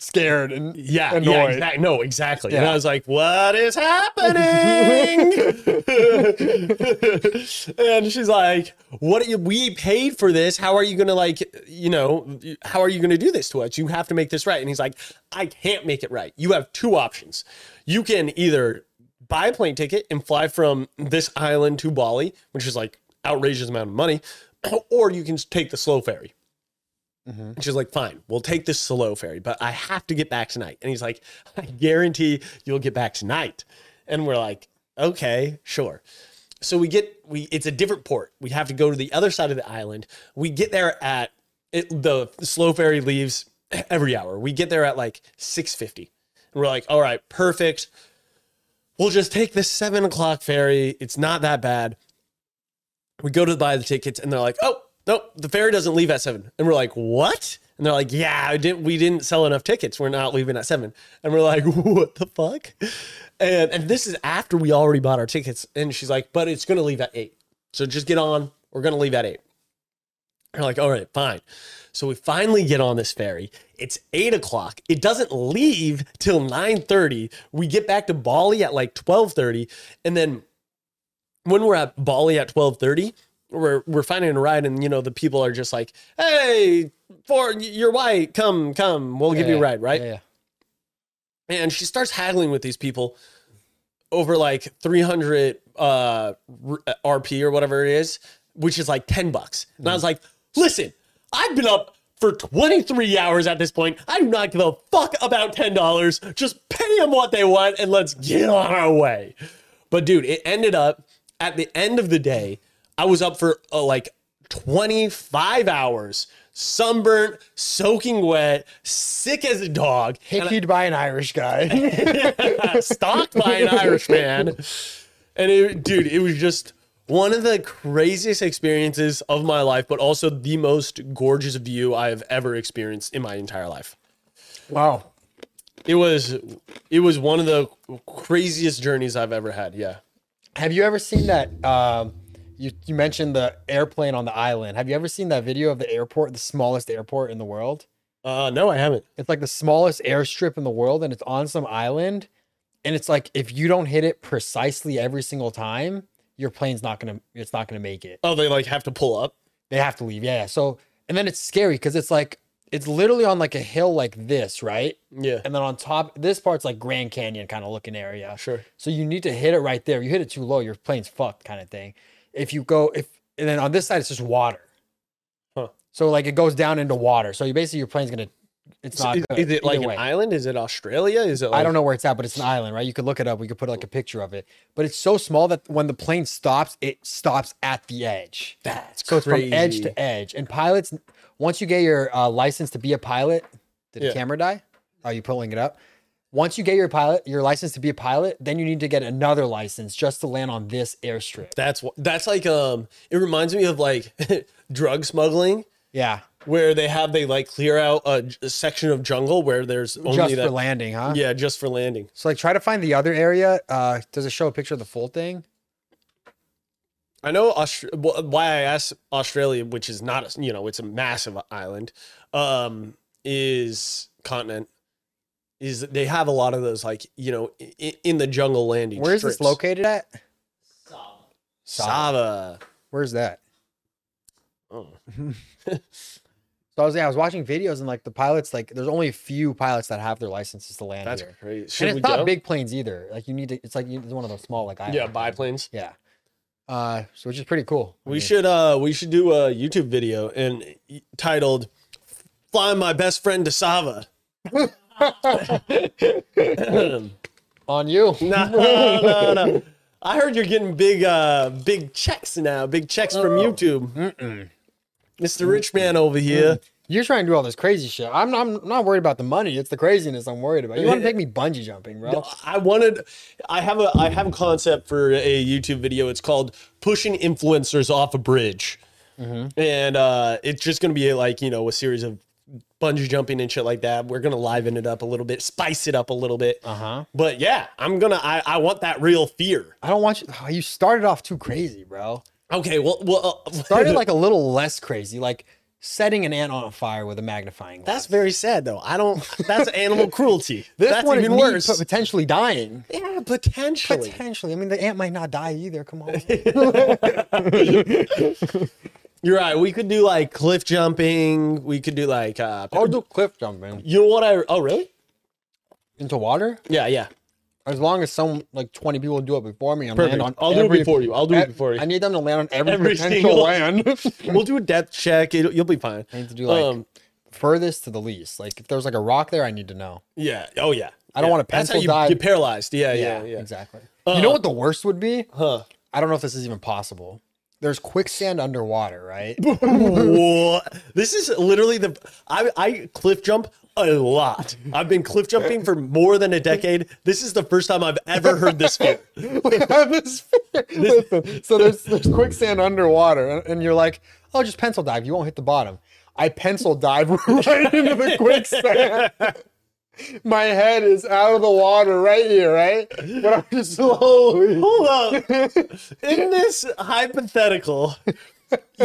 scared and Yeah, annoyed. yeah, exact- no, exactly. And I was like, "What is happening?" and she's like, "What? Are you, we paid for this. How are you gonna like, you know, how are you gonna do this to us? You have to make this right." And he's like, "I can't make it right. You have two options. You can either buy a plane ticket and fly from this island to Bali, which is like outrageous amount of money, or you can take the slow ferry." Mm-hmm. And she's like, fine, we'll take this slow ferry, but I have to get back tonight. And he's like, I guarantee you'll get back tonight. And we're like, okay, sure. So we get we it's a different port. We have to go to the other side of the island. We get there at it, the slow ferry leaves every hour. We get there at like 6:50. And we're like, all right, perfect. We'll just take the seven o'clock ferry. It's not that bad. We go to buy the tickets and they're like, oh, no, the ferry doesn't leave at seven. And we're like, what? And they're like, yeah, didn't, we didn't sell enough tickets. We're not leaving at seven. And we're like, what the fuck? And, and this is after we already bought our tickets. And she's like, but it's going to leave at eight. So just get on. We're going to leave at eight. We're like, all right, fine. So we finally get on this ferry. It's eight o'clock. It doesn't leave till 9:30. We get back to Bali at like 12:30. And then when we're at Bali at 12:30, we're we're finding a ride, and you know, the people are just like, hey, for you're white, come, come, we'll give you a ride, right? Yeah, yeah. and she starts haggling with these people over like 300 uh rp or whatever it is which is like 10 bucks. And i was like listen i've been up for 23 hours at this point. I do not give a fuck about $10 just pay them what they want and let's get on our way. But dude it ended up at the end of the day i was up for uh, like 25 hours sunburnt soaking wet sick as a dog I- Hickied by an Irish guy. stalked by an Irish man. And it, dude, it was just one of the craziest experiences of my life, but also the most gorgeous view I have ever experienced in my entire life. wow. It was it was one of the craziest journeys I've ever had. Yeah. Have you ever seen that? Um, you you mentioned the airplane on the island. Have you ever seen that video of the airport, the smallest airport in the world? Uh, no, I haven't. It's like the smallest airstrip in the world, and it's on some island. And it's like if you don't hit it precisely every single time, your plane's not gonna it's not gonna make it. Oh, they like have to pull up. They have to leave. Yeah. So and then it's scary because it's like it's literally on like a hill like this, right? Yeah. And then on top, this part's like Grand Canyon kind of looking area. Sure. So you need to hit it right there. You hit it too low, your plane's fucked, kind of thing. If you go, if and then on this side it's just water. Huh. So like it goes down into water. So you basically your plane's gonna. It's So not. is, is it like either an island? Is it Australia? Is it? Like, I don't know where it's at, but it's an island, right? You could look it up. We could put like a picture of it. But it's so small that when the plane stops, it stops at the edge. That's So it's from edge to edge. And pilots, once you get your uh, license to be a pilot, did Yeah. the camera die? Are you pulling it up? Once you get your pilot, your license to be a pilot, then you need to get another license just to land on this airstrip. That's wh- that's like um. It reminds me of like drug smuggling, Yeah, where they have they like clear out a, j- a section of jungle where there's only just that. for landing, huh? yeah, just for landing. So like, try to find the other area. Uh, does it show a picture of the full thing? I know Aust- wh- why I asked Australia, which is not a, you know it's a massive island, um, is continent. Is that they have a lot of those like you know in, in the jungle landing. Where is this strips. located at? Saba. Saba. Where's that? Oh. So I was, yeah, I was watching videos and like the pilots, like there's only a few pilots that have their licenses to land That's here. crazy. Should and it's not go? big planes either. Like you need to, it's like you, it's one of those small like yeah, biplanes. Yeah. Uh, so which is pretty cool. I We mean, should uh we should do a YouTube video and titled "Flying My Best Friend to Saba." on you. no, no. No. I heard you're getting big uh big checks now, big checks from YouTube. Mr. Rich Man over here. You're trying to do all this crazy shit. I'm, I'm not worried about the money. It's the craziness I'm worried about. You want to take me bungee jumping, bro? I wanted I have a I have a concept for a YouTube video. It's called pushing influencers off a bridge. And uh it's just gonna be like, you know, a series of bungee jumping and shit like that. We're gonna liven it up a little bit, spice it up a little bit. Uh huh. But yeah, I'm gonna I, I want that real fear. I don't want you. oh, you started off too crazy, bro. Okay, well well uh, Started like a little less crazy, like setting an ant on fire with a magnifying glass. that's very sad though. I don't that's animal cruelty. this that's one even is me worse. pot- potentially dying. yeah, potentially. Potentially. I mean, the ant might not die either. Come on. You're right. We could do like cliff jumping. We could do like uh I'll do cliff jumping you know what I oh really? into water. Yeah, yeah. As long as some like 20 people do it before me Perfect. land on I'll do it every- before you. I'll do it before you. I need them to land on every, Every potential single- land. we'll do a depth check. It'll, you'll be fine. I need to do like Um, furthest to the least. Like if there's like a rock there, I need to know. yeah. Oh yeah. I don't Yeah. wanna That's how pencil you dive. get paralyzed. Yeah, yeah, yeah. exactly. Uh, you know what the worst would be? Huh. I don't know if this is even possible. There's quicksand underwater, right? This is literally the I I cliff jump a lot. I've been cliff jumping for more than a decade. This is the first time I've ever heard this fear. we have this. Listen, so there's there's quicksand underwater, and, and you're like, oh, just pencil dive. You won't hit the bottom. I pencil dive right into the quicksand. My head is out of the water right here, right? But I'm just slowly. Hold up. In this hypothetical,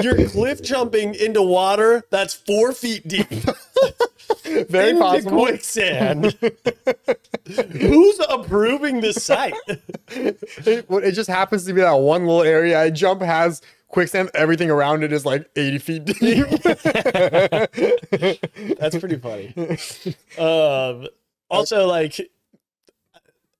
you're cliff jumping into water that's four feet deep. Very into possible. quicksand. Who's approving this site? It, it just happens to be that one little area I jump has quicksand. Everything around it is like 80 feet deep. That's pretty funny. Um, also, like,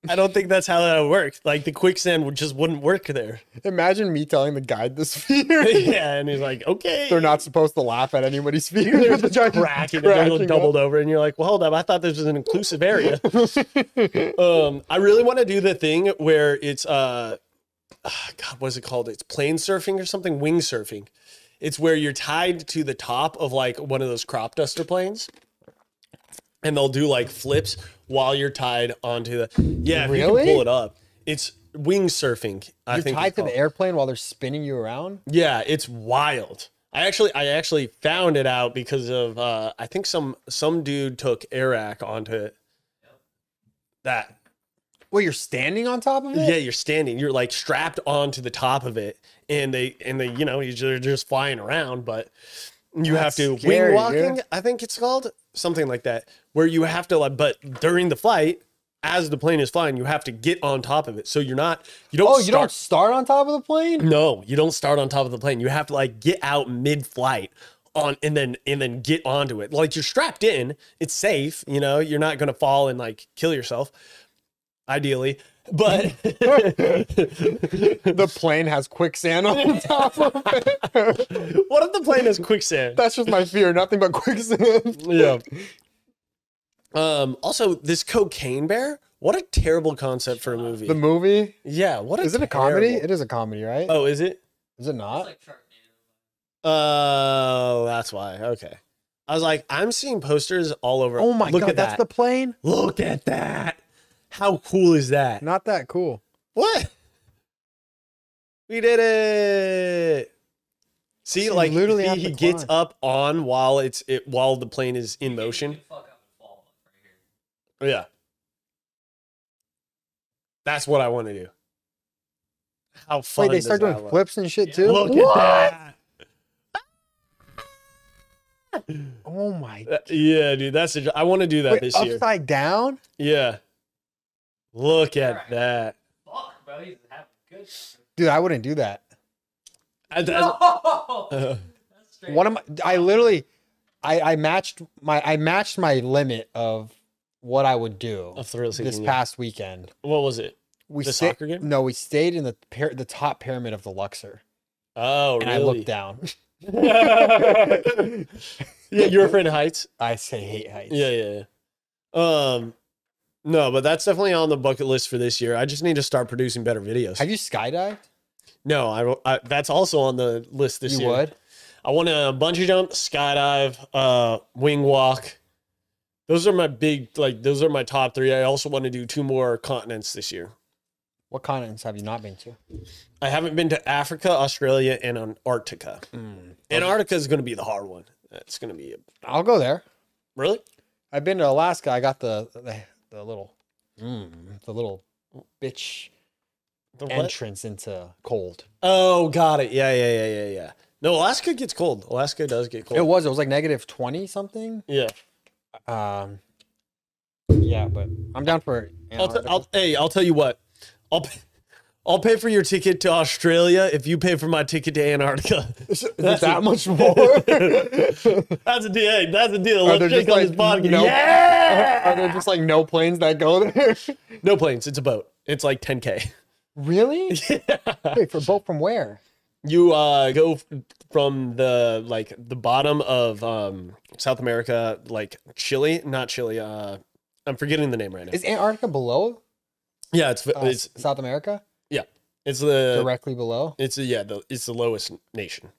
I don't think that's how that would work. Like, the quicksand would just wouldn't work there. Imagine me telling the guide this fear. yeah, and he's like, okay. They're not supposed to laugh at anybody's fear. There's The a giant crack and they're doubled over, and you're like, well, hold up. I thought this was an inclusive area. um, I really want to do the thing where it's, uh, God, what is it called? It's plane surfing or something, wing surfing. It's where you're tied to the top of like one of those crop duster planes. And they'll do like flips while you're tied onto the. Yeah, if you Really? can pull it up. It's wing surfing. I You're think tied to the airplane while they're spinning you around. Yeah, it's wild. I actually I actually found it out because of uh I think some some dude took Airrack onto it. that. Well, you're standing on top of it. Yeah, you're standing. You're like strapped onto the top of it, and they and they, you know, you're just flying around. But you have to scary, wing walking. dude. I think it's called something like that, where you have to like. But during the flight, as the plane is flying, you have to get on top of it. So you're not. You don't. Oh, you start, don't start on top of the plane. No, you don't start on top of the plane. You have to like get out mid-flight on and then and then get onto it. Like you're strapped in. It's safe, you know, you're not going to fall and like kill yourself ideally. But the plane has quicksand on top of it. what if the plane has quicksand? That's just my fear. Nothing but quicksand. yeah. Um also this cocaine bear, what a terrible concept for a movie. The movie yeah, what a is it a comedy? It is a comedy, right? Oh, is it? Is it not? like Sharknado. Oh, that's why. Okay. I was like, I'm seeing posters all over. oh my Look god, at that's that. the plane. Look at that. How cool is that? Not that cool. What? We did it. See, So you like literally he, he gets up on while it's it while the plane is in motion. can fuck up and fall right here. Yeah. That's what I want to do. How fun Wait, they start doing look? flips and shit too. Look What? at Oh my! that. Uh, Yeah, dude, that's a, I want to do that Wait, this year. upside down? Yeah. Look at Alright. that. Fuck, bro. He's having good. Dude, I wouldn't do that. I- that's- No! uh, That's straight. One of my, I literally, I I matched my I matched my limit of what I would do a thrill this seeking. yeah. past weekend. What was it? We The sta- soccer game? No, we stayed in the pyra- the top pyramid of the Luxor, Oh, really? and really? I looked down. yeah, you're afraid of heights. I say hate heights. Yeah, yeah, yeah. Um, no, but that's definitely on the bucket list for this year. I just need to start producing better videos. Have you skydived? no, I, I that's also on the list this you year. would. I want to bungee jump, skydive, uh, wing walk. Those are my big like. Those are my top three. I also want to do two more continents this year. What continents have you not been to? I haven't been to Africa, Australia, and Antarctica. Antarctica is going to be the hard one. That's going to be I'll go there. really. I've been to Alaska. I got the the, the little mm, the little bitch The what? entrance into cold. Oh, got it. Yeah, yeah, yeah, yeah, yeah. No, Alaska gets cold. Alaska does get cold. It was it was like negative twenty something. Yeah. Um, yeah, but I'm down for. I'll, t- Antarctica. I'll hey, I'll tell you what. I'll pay, I'll pay for your ticket to Australia if you pay for my ticket to Antarctica. Is it That's that a- much more? That's a deal. Hey, that's a deal. Are Let's there just on like this podcast. no? Yeah. Are there just like no planes that go there? no planes. It's a boat. It's like 10k. really? Yeah. Wait, for boat from where? You uh go from the like the bottom of um South America, like Chile, not Chile. Uh, I'm forgetting the name right now. Is Antarctica below yeah, it's uh, it's South America? It's the Directly below? It's the yeah, the, it's the lowest nation.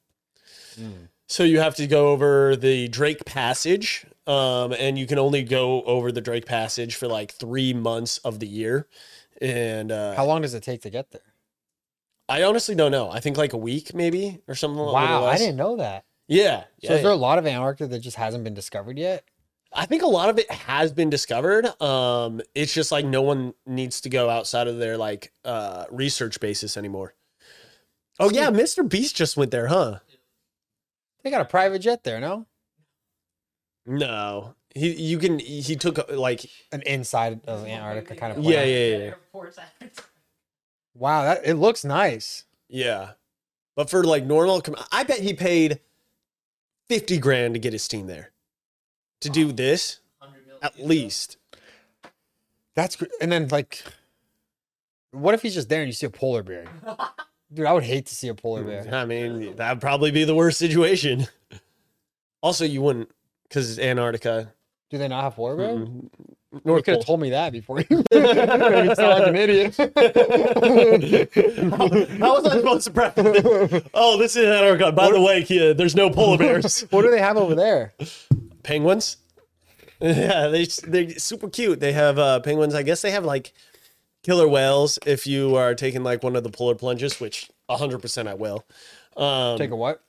So you have to go over the Drake Passage, um, and you can only go over the Drake Passage for like three months of the year. And uh, How long does it take to get there? I honestly don't know. I think like a week, maybe, or something. a Wow, I didn't know that. Yeah, So yeah, is there yeah. a lot of Antarctica that just hasn't been discovered yet? I think a lot of it has been discovered. Um, it's just like no one needs to go outside of their like uh research basis anymore. Oh yeah, Mr. Beast just went there, huh? They got a private jet there, no? No, he you can he took uh, like An inside of Antarctica kind of. Yeah, plane. yeah, yeah, yeah. Wow, that it looks nice. Yeah. But for like normal, I bet he paid 50 grand to get his team there. To do this, at least. That's gr- and then like, what if he's just there and you see a polar bear? Dude, I would hate to see a polar bear. I mean, that'd probably be the worst situation. Also, you wouldn't, because it's Antarctica. Do they not have polar bear? Mm, You North could have told me that before you made sound like an idiot. how, how was I supposed to prep? this? Oh, this is Antarctica. By the way, kid, there's no polar bears. what do they have over there? Penguins. Yeah, they they're super cute. They have uh, penguins. I guess they have like killer whales. If you are taking like one of the polar plunges, which 100 percent I will. Um, Take a what?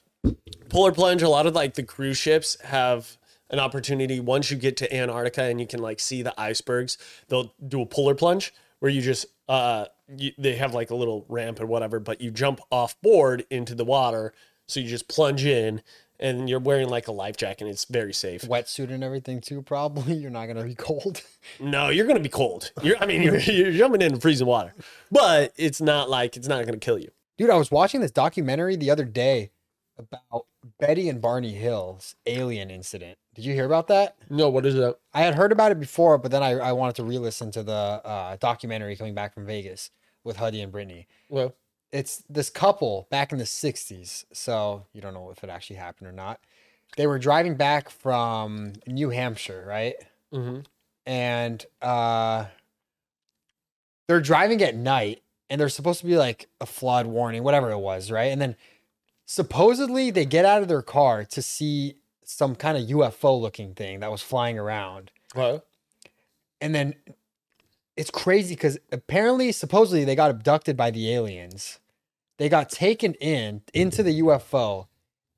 polar plunge. A lot of like the cruise ships have an opportunity once you get to Antarctica and you can like see the icebergs. They'll do a polar plunge where you just uh you, they have like a little ramp or whatever, but you jump off board into the water. So you just plunge in and you're wearing like a life jacket. And it's very safe. Wetsuit and everything too. Probably you're not gonna be cold. No, you're gonna be cold. You're, I mean, you're, you're jumping into freezing water, but it's not like it's not gonna kill you. Dude, I was watching this documentary the other day about Betty and Barney Hill's alien incident. Did you hear about that? No, what is that? I had heard about it before, but then I, I wanted to re-listen to the uh, documentary coming back from Vegas with Huddy and Brittany. Well, It's this couple back in the 60s, so you don't know if it actually happened or not. They were driving back from New Hampshire, right? mhm. and uh they're driving at night and there's supposed to be like a flood warning whatever it was right and then supposedly they get out of their car to see some kind of UFO looking thing that was flying around well, and then it's crazy cuz apparently supposedly they got abducted by the aliens they got taken in into the UFO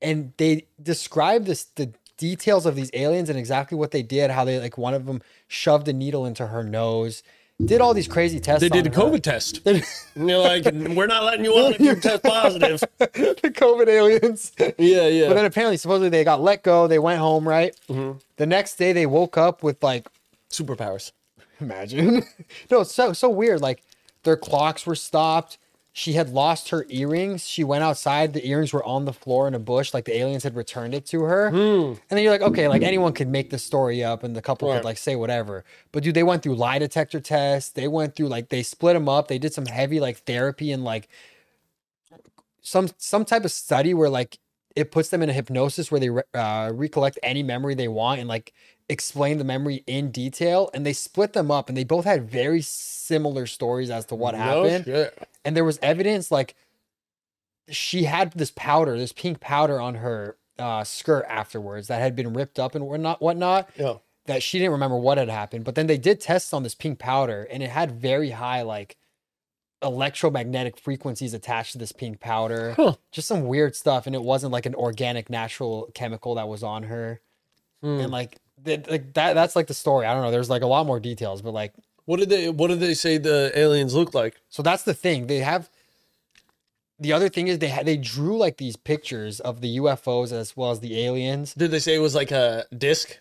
and they describe this the details of these aliens and exactly what they did how they like one of them shoved a needle into her nose did all these crazy tests they did a her. COVID test. And you're like, we're not letting you on if you test positive. the covid aliens Yeah, yeah. but then apparently supposedly they got let go they went home right Mhm. the next day they woke up with like Superpowers. Imagine. no, it's so so weird. Like their clocks were stopped. She had lost her earrings. She went outside. The earrings were on the floor in a bush. Like the aliens had returned it to her. And then you're like, okay, like anyone could make this story up, and the couple Right. could like say whatever. But dude, they went through lie detector tests. They went through like they split them up. They did some heavy like therapy and like some some type of study where like it puts them in a hypnosis where they re- uh, recollect any memory they want and like explain the memory in detail and they split them up and they both had very similar stories as to what No happened shit. and there was evidence like she had this powder this pink powder on her uh, skirt afterwards that had been ripped up and whatnot whatnot Yeah. that she didn't remember what had happened but then they did tests on this pink powder and it had very high like electromagnetic frequencies attached to this pink powder Huh. just some weird stuff and it wasn't like an organic natural chemical that was on her Hmm. and like, th- like that that's like the story i don't know there's like a lot more details but like What did they what did they say the aliens look like? so that's the thing they have the other thing is they had they drew like these pictures of the ufos as well as the aliens Did they say it was like a disc?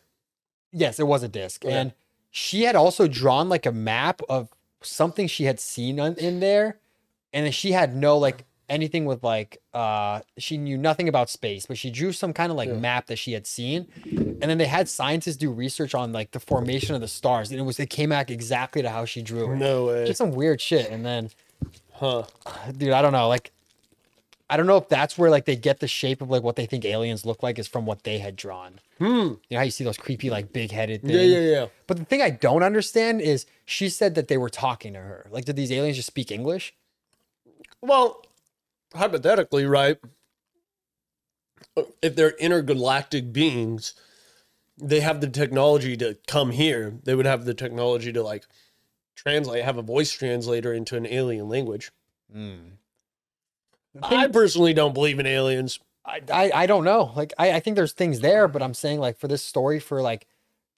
yes it was a disc Okay. and she had also drawn like a map of something she had seen on, in there and then she had no like anything with like uh she knew nothing about space but she drew some kind of like Yeah. map that she had seen and then they had scientists do research on like the formation of the stars and it was it came back exactly to how she drew it No way. just some weird shit and then Huh. dude i don't know like i don't know if that's where like they get the shape of like what they think aliens look like is from what they had drawn Hmm. you know how you see those creepy like big headed things Yeah, yeah, yeah. but the thing I don't understand is she said that they were talking to her. Like, did these aliens just speak English? Well, hypothetically, right? If they're intergalactic beings, they have the technology to come here. They would have the technology to like translate, have a voice translator into an alien language. Hmm. I personally don't believe in aliens. I, I, I don't know. Like, I, I think there's things there, but I'm saying like for this story, for like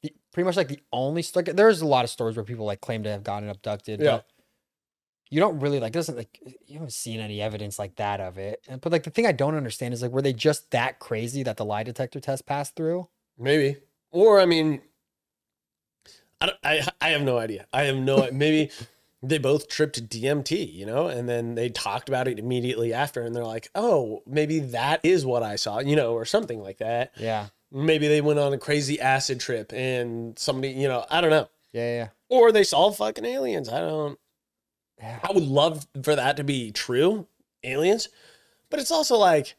the, pretty much like the only story, there's a lot of stories where people like claim to have gotten abducted. Yeah. But you don't really like, doesn't like, you haven't seen any evidence like that of it. And, but like the thing I don't understand is like, were they just that crazy that the lie detector test passed through? Maybe. Or I mean, I I I have no idea. I have no maybe they both tripped DMT, you know, and then they talked about it immediately after, and they're like, "Oh, maybe that is what I saw," you know, or something like that. Yeah. Maybe they went on a crazy acid trip, and somebody, you know, I don't know, Yeah. Yeah. or they saw fucking aliens. I don't. I would love for that to be true, aliens, but it's also like,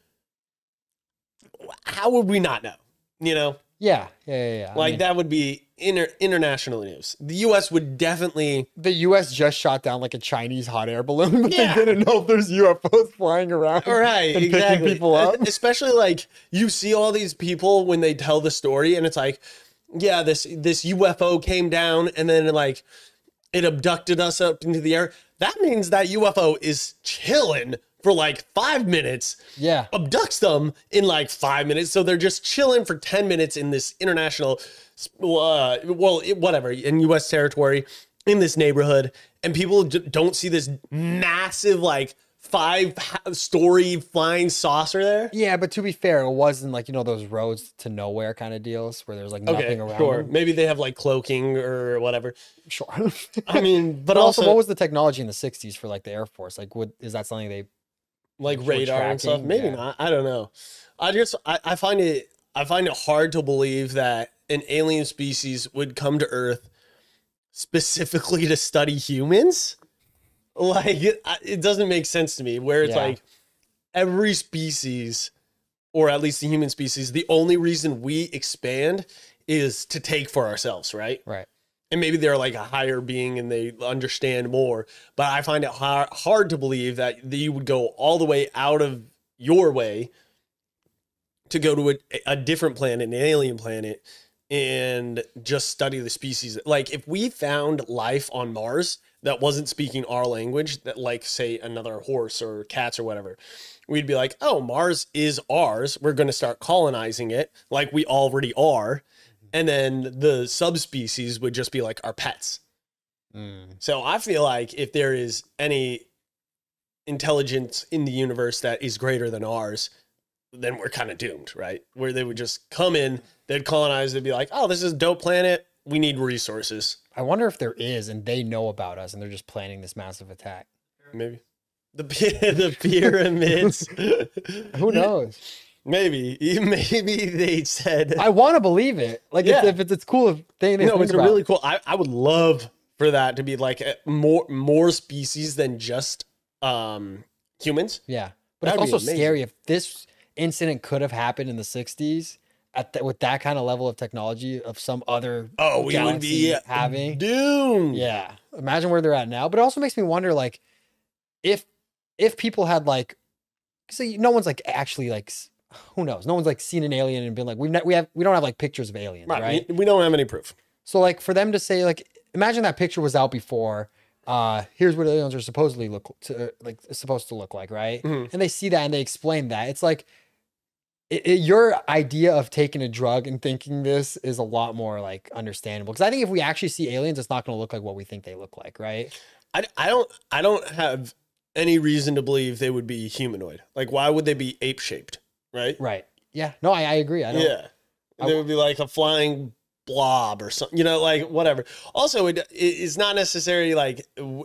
how would we not know? You know, Yeah. Yeah. Yeah. yeah. I like mean- that would be inter- international news. The U.S. would definitely. the U.S. just shot down like a Chinese hot air balloon, but Yeah. they didn't know if there's UFOs flying around. All right, And picking exactly. people up. Especially like you see all these people when they tell the story, and it's like, yeah, this this UFO came down, and then like it abducted us up into the air. That means that UFO is chilling for like five minutes, Yeah. abducts them in like five minutes. So they're just chilling for 10 minutes in this international, uh, well, whatever, in US territory, in this neighborhood. And people don't see this massive, like, five story flying saucer there. Yeah, but to be fair, it wasn't like you know those roads to nowhere kind of deals where there's like nothing Okay, around. sure. them. Maybe they have like cloaking or whatever. Sure. I mean, but, but also, also, what was the technology in the '60s for like the Air Force? Like, would is that something they? like radar and stuff. Maybe Yeah. not. I don't know. I just I, I find it I find it hard to believe that an alien species would come to Earth specifically to study humans. Like it, it doesn't make sense to me. Where it's Yeah. like every species, or at least the human species, the only reason we expand is to take for ourselves, right? Right. and maybe they're like a higher being and they understand more but i find it hard, hard to believe that you would go all the way out of your way to go to a, a different planet an alien planet and just study the species like if we found life on mars that wasn't speaking our language that like say another horse or cats or whatever we'd be like oh mars is ours we're going to start colonizing it like we already are and then the subspecies would just be like our pets. Mm. So I feel like if there is any intelligence in the universe that is greater than ours, then we're kind of doomed, right? Where they would just come in, they'd colonize, they'd be like, "Oh, this is a dope planet. We need resources." I wonder if there is, and they know about us, and they're just planning this massive attack. Maybe the the pyramids. Who knows? Maybe maybe they said I want to believe it. Like, Yeah. it's, if it's, it's cool if they, no, it's really cool. I, I would love for that to be like a, more more species than just um humans. Yeah, but That'd it's also amazing. scary if this incident could have happened in the '60s at th- with that kind of level of technology of some other. Oh, we would be having. doomed. Yeah, imagine where they're at now. But it also makes me wonder, like, if if people had like, see, no one's like actually like, who knows? No one's like seen an alien and been like, we've we have we don't have like pictures of aliens, Right. right? We, we don't have any proof. So like for them to say like, imagine that picture was out before. Uh, here's what aliens are supposedly look to like supposed to look like, right? Mhm. And they see that and they explain that. It's like it, it- your idea of taking a drug and thinking this is a lot more like understandable. Because I think if we actually see aliens, it's not going to look like what we think they look like, right? I, I don't I don't have any reason to believe they would be humanoid. Like why would they be ape shaped? Right? Right. Yeah. No, I, I agree. I don't. Yeah. I- they would be like a flying blob or something, you know, like whatever. Also, it, it's not necessarily like, w-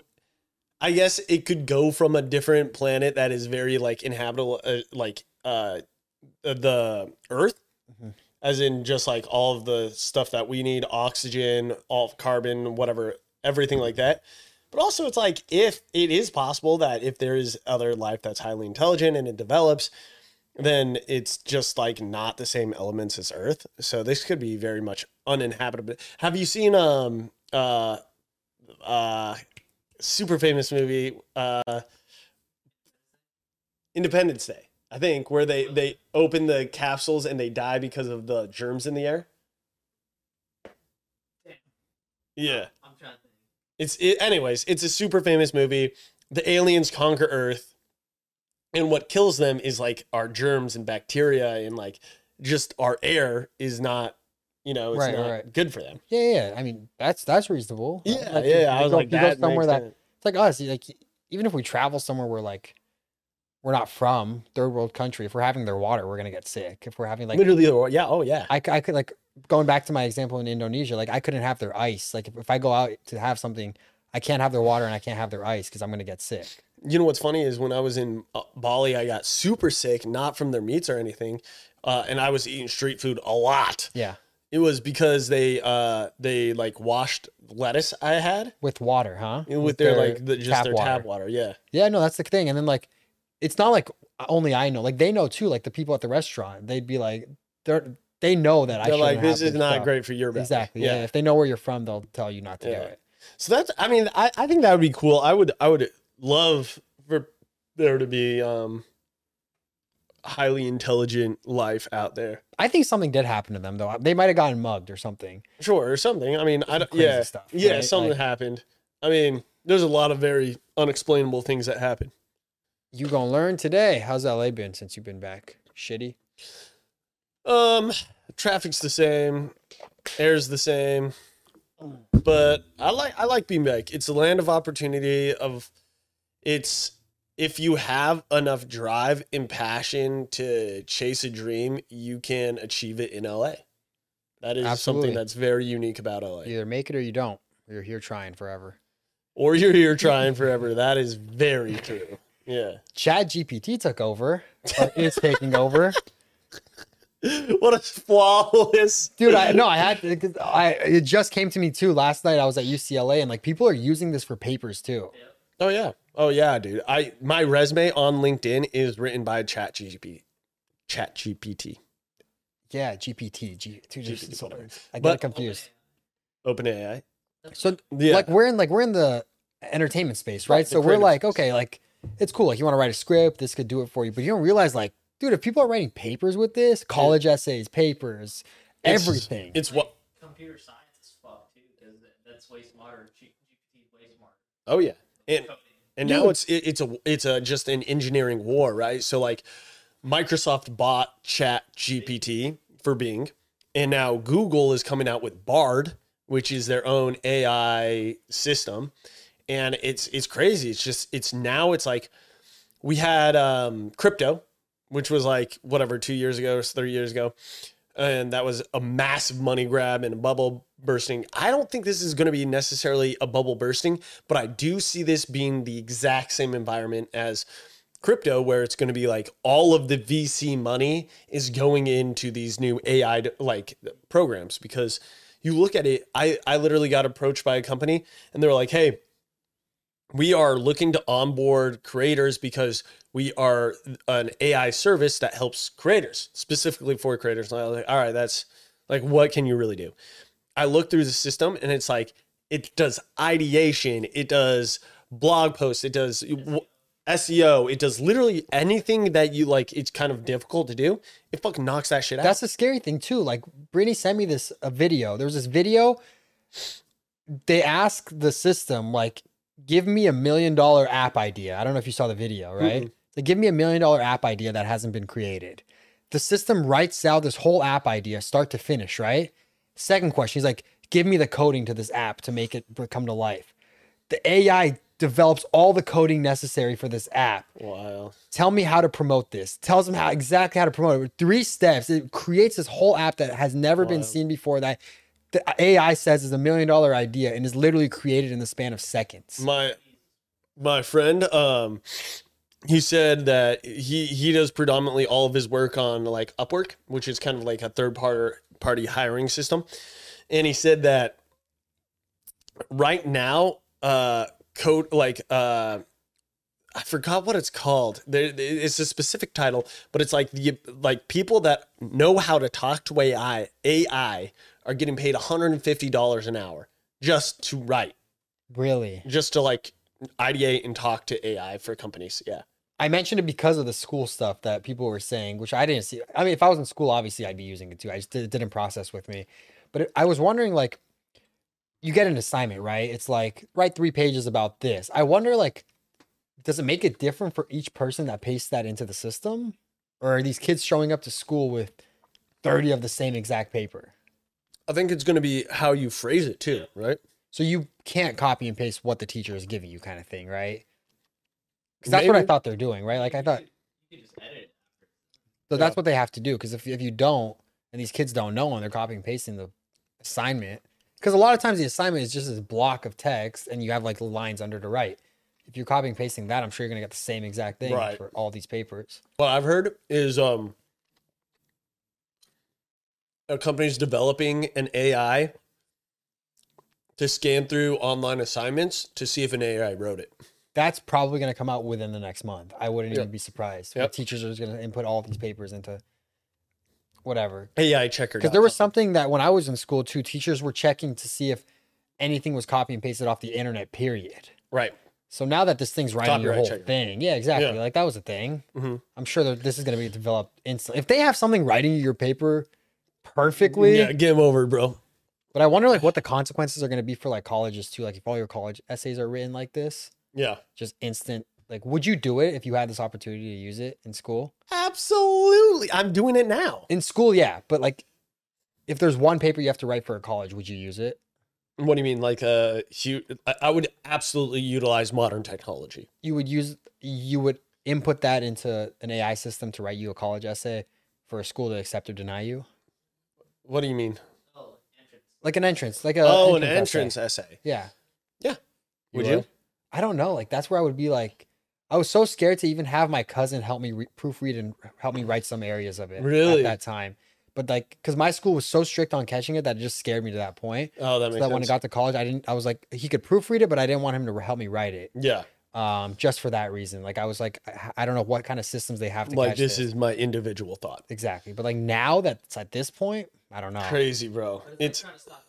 I guess it could go from a different planet that is very like inhabitable, uh, like uh, the Earth, Mhm. as in just like all of the stuff that we need oxygen, all carbon, whatever, everything like that. But also, it's like if it is possible that if there is other life that's highly intelligent and it develops, then it's just like not the same elements as Earth. So this could be very much uninhabitable. Have you seen um uh uh super famous movie uh Independence Day? I think where they they open the capsules and they die because of the germs in the air. Damn. Yeah. I'm trying to think. It's it, anyways, it's a super famous movie. The aliens conquer Earth, and what kills them is like our germs and bacteria, and like just our air is not, you know, it's Right, not right. good for them. Yeah, yeah. I mean, that's that's reasonable. Yeah, Like, yeah. you- I you was go- like, you go somewhere makes that sense. it's like us. Like even if we travel somewhere where like we're not from third world country, if we're having their water, we're gonna get sick. If we're having like literally, yeah, oh yeah, I, I could like going back to my example in Indonesia, like I couldn't have their ice. Like if, if I go out to have something, I can't have their water and I can't have their ice because I'm gonna get sick. You know what's funny is when I was in uh, Bali, I got super sick, not from their meats or anything, uh, and I was eating street food a lot. Yeah, It was because they uh they like washed lettuce I had with water, huh? with, their, like the, just their water. tap water. Yeah. Yeah, no, that's the thing. And then like, it's not like only I know. Like they know too. Like the people at the restaurant, they'd be like, they're they know that I They're shouldn't like, this is not stuff." great for your belly. Exactly. Yeah. If they know where you're from, they'll tell you not to Yeah. do it. So that's I mean, I, I think that would be cool. I would I would love for there to be um highly intelligent life out there. I think something did happen to them though. They might have gotten mugged or something. Sure, or something. I mean, I don't crazy yeah. stuff, yeah, right? something Like- happened. I mean, there's a lot of very unexplainable things that happen. You gonna learn today? How's LA been since you've been back? Shitty. Um, traffic's the same, air's the same, but I like I like being back. It's a land of opportunity. Of it's if you have enough drive and passion to chase a dream, you can achieve it in LA. That is Absolutely. something that's very unique about LA. Either make it or you don't. You're here trying forever. Or you're here trying forever. That is very true. Yeah. Chat GPT took over. Or is taking over. What a flawless Dude, I no, I had to, 'cause I it just came to me too last night. I was at UCLA and like people are using this for papers too. Oh yeah. Oh yeah, dude. I my resume on LinkedIn is written by Chat GPT. Chat GPT. Yeah, GPT. G, two GPT, whatever. I get But- confused. OpenAI. So Yeah. like we're in like we're in the entertainment space, right? Right, the so we're creative like, space. okay, like it's cool. Like you want to write a script, this could do it for you. But you don't realize like, dude, if people are writing papers with this, college essays, papers, It's- everything. It's what Computer science is fucked too, because that's way smarter. GPT is way smarter. Oh yeah. And and Dude. now it's it, it's a it's a just an engineering war, right? So like Microsoft bought Chat GPT for Bing, and now Google is coming out with Bard, which is their own AI system. And it's it's crazy. It's just it's now it's like we had um crypto, which was like whatever, two years ago or three years ago. And that was a massive money grab and a bubble bursting. I don't think this is going to be necessarily a bubble bursting, but I do see this being the exact same environment as crypto, where it's going to be like all of the VC money is going into these new AI like programs. Because you look at it, I, I literally got approached by a company and they're like, hey, we are looking to onboard creators because we are an AI service that helps creators, specifically for creators. And I was like, all right, that's like, what can you really do? I look through the system and it's like, it does ideation, it does blog posts, it does SEO, it does literally anything that you like, it's kind of difficult to do. It fucking knocks that shit out. That's the scary thing too. Like Brittany sent me this a video. There was this video. They ask the system like, give me a million dollar app idea. I don't know if you saw the video, right? Like, give me a million dollar app idea that hasn't been created. The system writes out this whole app idea, start to finish, right? Second question, he's like, give me the coding to this app to make it come to life. The AI develops all the coding necessary for this app wow. tell me how to promote this tells them how exactly how to promote it three steps it creates this whole app that has never been seen before that the ai says is a million dollar idea and is literally created in the span of seconds my my friend um he said that he he does predominantly all of his work on like upwork which is kind of like a third party party hiring system and he said that right now uh code like uh I forgot what it's called. There, it's a specific title, but it's like the like people that know how to talk to AI. AI are getting paid one hundred and fifty dollars an hour just to write. Really? Just to like ideate and talk to AI for companies. Yeah. i mentioned it because of the school stuff that people were saying which i didn't see. I mean if i was in school obviously i'd be using it too. I just did, it didn't process with me. But it, i was wondering like you get an assignment right? It's like write three pages about this. I wonder like does it make it different for each person that pastes that into the system? Or are these kids showing up to school with 30 of the same exact paper I think it's going to be how you phrase it too, right? so you can't copy and paste what the teacher is giving you kind of thing right because that's what i thought they're doing right like i thought You can just edit it. So Yeah. that's what they have to do. Because if, if you don't, and these kids don't know, and they're copying and pasting the assignment, because a lot of times the assignment is just this block of text, and you have like lines under to write. If you're copying and pasting that, I'm sure you're gonna get the same exact thing Right. for all these papers. What I've heard is um a company's developing an AI to scan through online assignments to see if an AI wrote it. That's probably gonna come out within the next month. I wouldn't Yep. even be surprised. Yep. Teachers are just gonna input all these papers into whatever. AI checker. Because there was something that when I was in school too, teachers were checking to see if anything was copy and pasted off the internet. Period. right. So now that this thing's writing your whole checker. thing, yeah, exactly. Yeah. Like that was a thing. Mhm. I'm sure that this is going to be developed instantly. If they have something writing your paper perfectly, Yeah, game over, bro. but I wonder like what the consequences are going to be for like colleges too. Like if all your college essays are written like this, Yeah. just instant Like, would you do it if you had this opportunity to use it in school? Absolutely. I'm doing it now. In school, yeah, but like, if there's one paper you have to write for a college, would you use it? What do you mean? Like, uh, I- I would absolutely utilize modern technology. You would use, you would input that into an AI system to write you a college essay for a school to accept or deny you, What do you mean? Oh, entrance. like an entrance, like a oh, an entrance essay. Yeah. Yeah. Would you? I don't know. Like that's where I would be like, I was so scared to even have my cousin help me re- proofread and help me write some areas of it. Really? At that time, but like, because my school was so strict on catching it that it just scared me to that point. Oh, that So makes that when I got to college, I didn't. I was like, he could proofread it, but I didn't want him to help me write it. yeah. Um, just for that reason. Like I was like, I, I don't know what kind of systems they have to Like, catch this is my individual thought. exactly. But like now that it's at this point, I don't know. Crazy, bro. But It's it's, like stop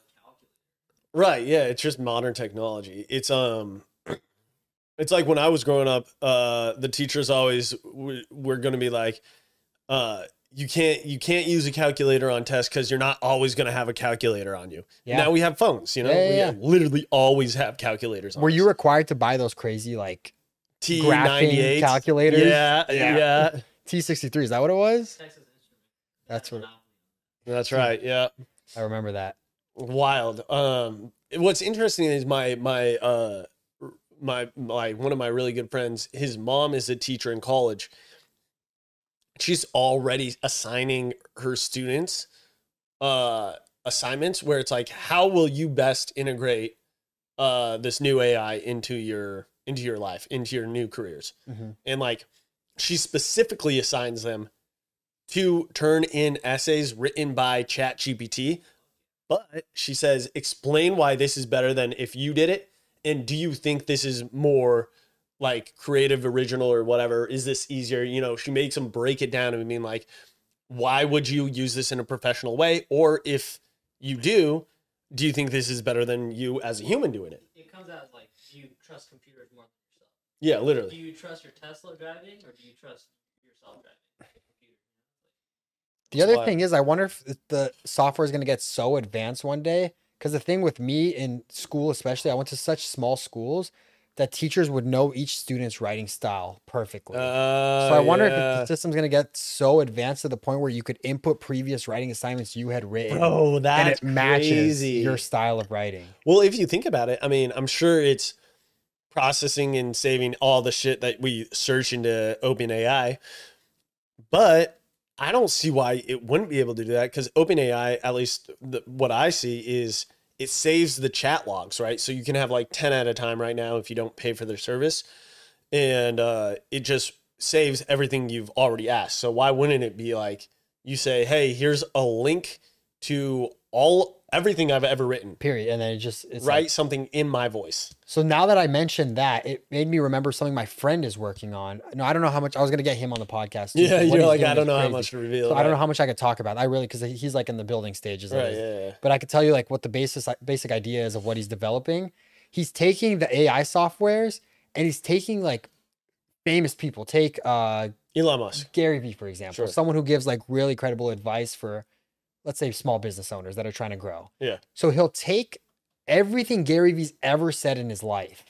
right. Yeah. It's just modern technology. It's, um, it's like when I was growing up, uh, the teachers always w- were going to be like, uh, you can't you can't use a calculator on tests because you're not always going to have a calculator on you. Yeah. Now we have phones, you know. Yeah, yeah, we literally always have calculators. on Were us. you required to buy those crazy like T graphing ninety eight calculators? Yeah, Yeah. yeah, T63? Is that what it was? Texas Instruments. That's what Monopoly. That's right. Yeah, I remember that. wild. Um, what's interesting is my my uh my my one of my really good friends. His mom is a teacher in college. She's already assigning her students uh assignments where it's like, how will you best integrate uh this new AI into your into your life, into your new careers? Mhm. and like she specifically assigns them to turn in essays written by Chat GPT but she says explain why this is better than if you did it and do you think this is more like creative original or whatever is this easier you know she makes them break it down and we mean like why would you use this in a professional way or if you do do you think this is better than you as a human doing it It comes out as like, do you trust computers more than yourself? yeah literally. Do you trust your Tesla driving or do you trust yourself driving? The computer? The That's other thing is, I wonder if the software is going to get so advanced one day. Because the thing with me in school, especially, I went to such small schools that teachers would know each student's writing style perfectly. uh, so I wonder if the system's going to get so advanced to the point where you could input previous writing assignments you had written, Bro, and it matches crazy. your style of writing. Well, if you think about it, I mean, I'm sure it's processing and saving all the shit that we search into OpenAI, but I don't see why it wouldn't be able to do that because OpenAI, at least the, what I see, is it saves the chat logs, right? So you can have like 10 at a time right now if you don't pay for their service. And uh, it just saves everything you've already asked. So why wouldn't it be like you say, hey, here's a link to all everything I've ever written Period. And then it just it's write like- something in my voice. So now that I mentioned that, it made me remember something my friend is working on. No, I don't know how much I was going to get him on the podcast. too, Yeah, you're like, I don't know how much to reveal. So I don't know how much I could talk about. I really because he's like in the building stages. Right, yeah, yeah. But I could tell you like what the basis basic idea is of what he's developing. He's taking the AI softwares and he's taking like famous people. Take uh Elon Musk. Gary Vee for example, Sure. someone who gives like really credible advice for let's say small business owners that are trying to grow. Yeah. So he'll take everything Gary Vee's ever said in his life,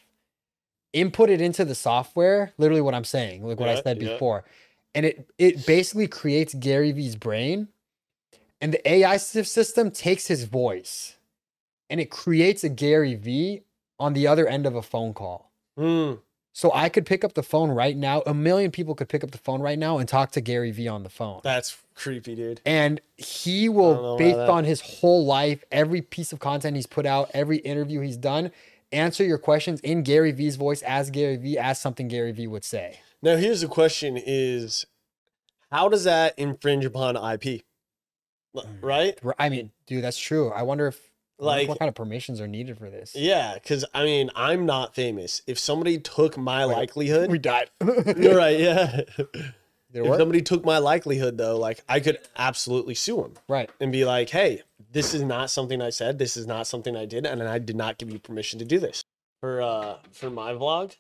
input it into the software, literally what I'm saying, like what I said yeah. before. And it it basically creates Gary Vee's brain. And the AI system takes his voice and it creates a Gary Vee on the other end of a phone call. Hmm. So I could pick up the phone right now. A million people could pick up the phone right now and talk to Gary Vee on the phone. That's creepy, dude. And he will, based on his whole life, every piece of content he's put out, every interview he's done, answer your questions in Gary Vee's voice as Gary Vee, as something Gary Vee would say. Now, here's the question: Is how does that infringe upon IP? Mm. Right? I mean, dude, that's true. I wonder if Like- what kind of permissions are needed for this. Yeah, because I mean, I'm not famous. If somebody took my Wait, likelihood, we died. you're right. Yeah. It if work? somebody took my likelihood, though, like I could absolutely sue them Right. and be like, "Hey, this is not something I said. This is not something I did, and I did not give you permission to do this." For uh, for my vlog,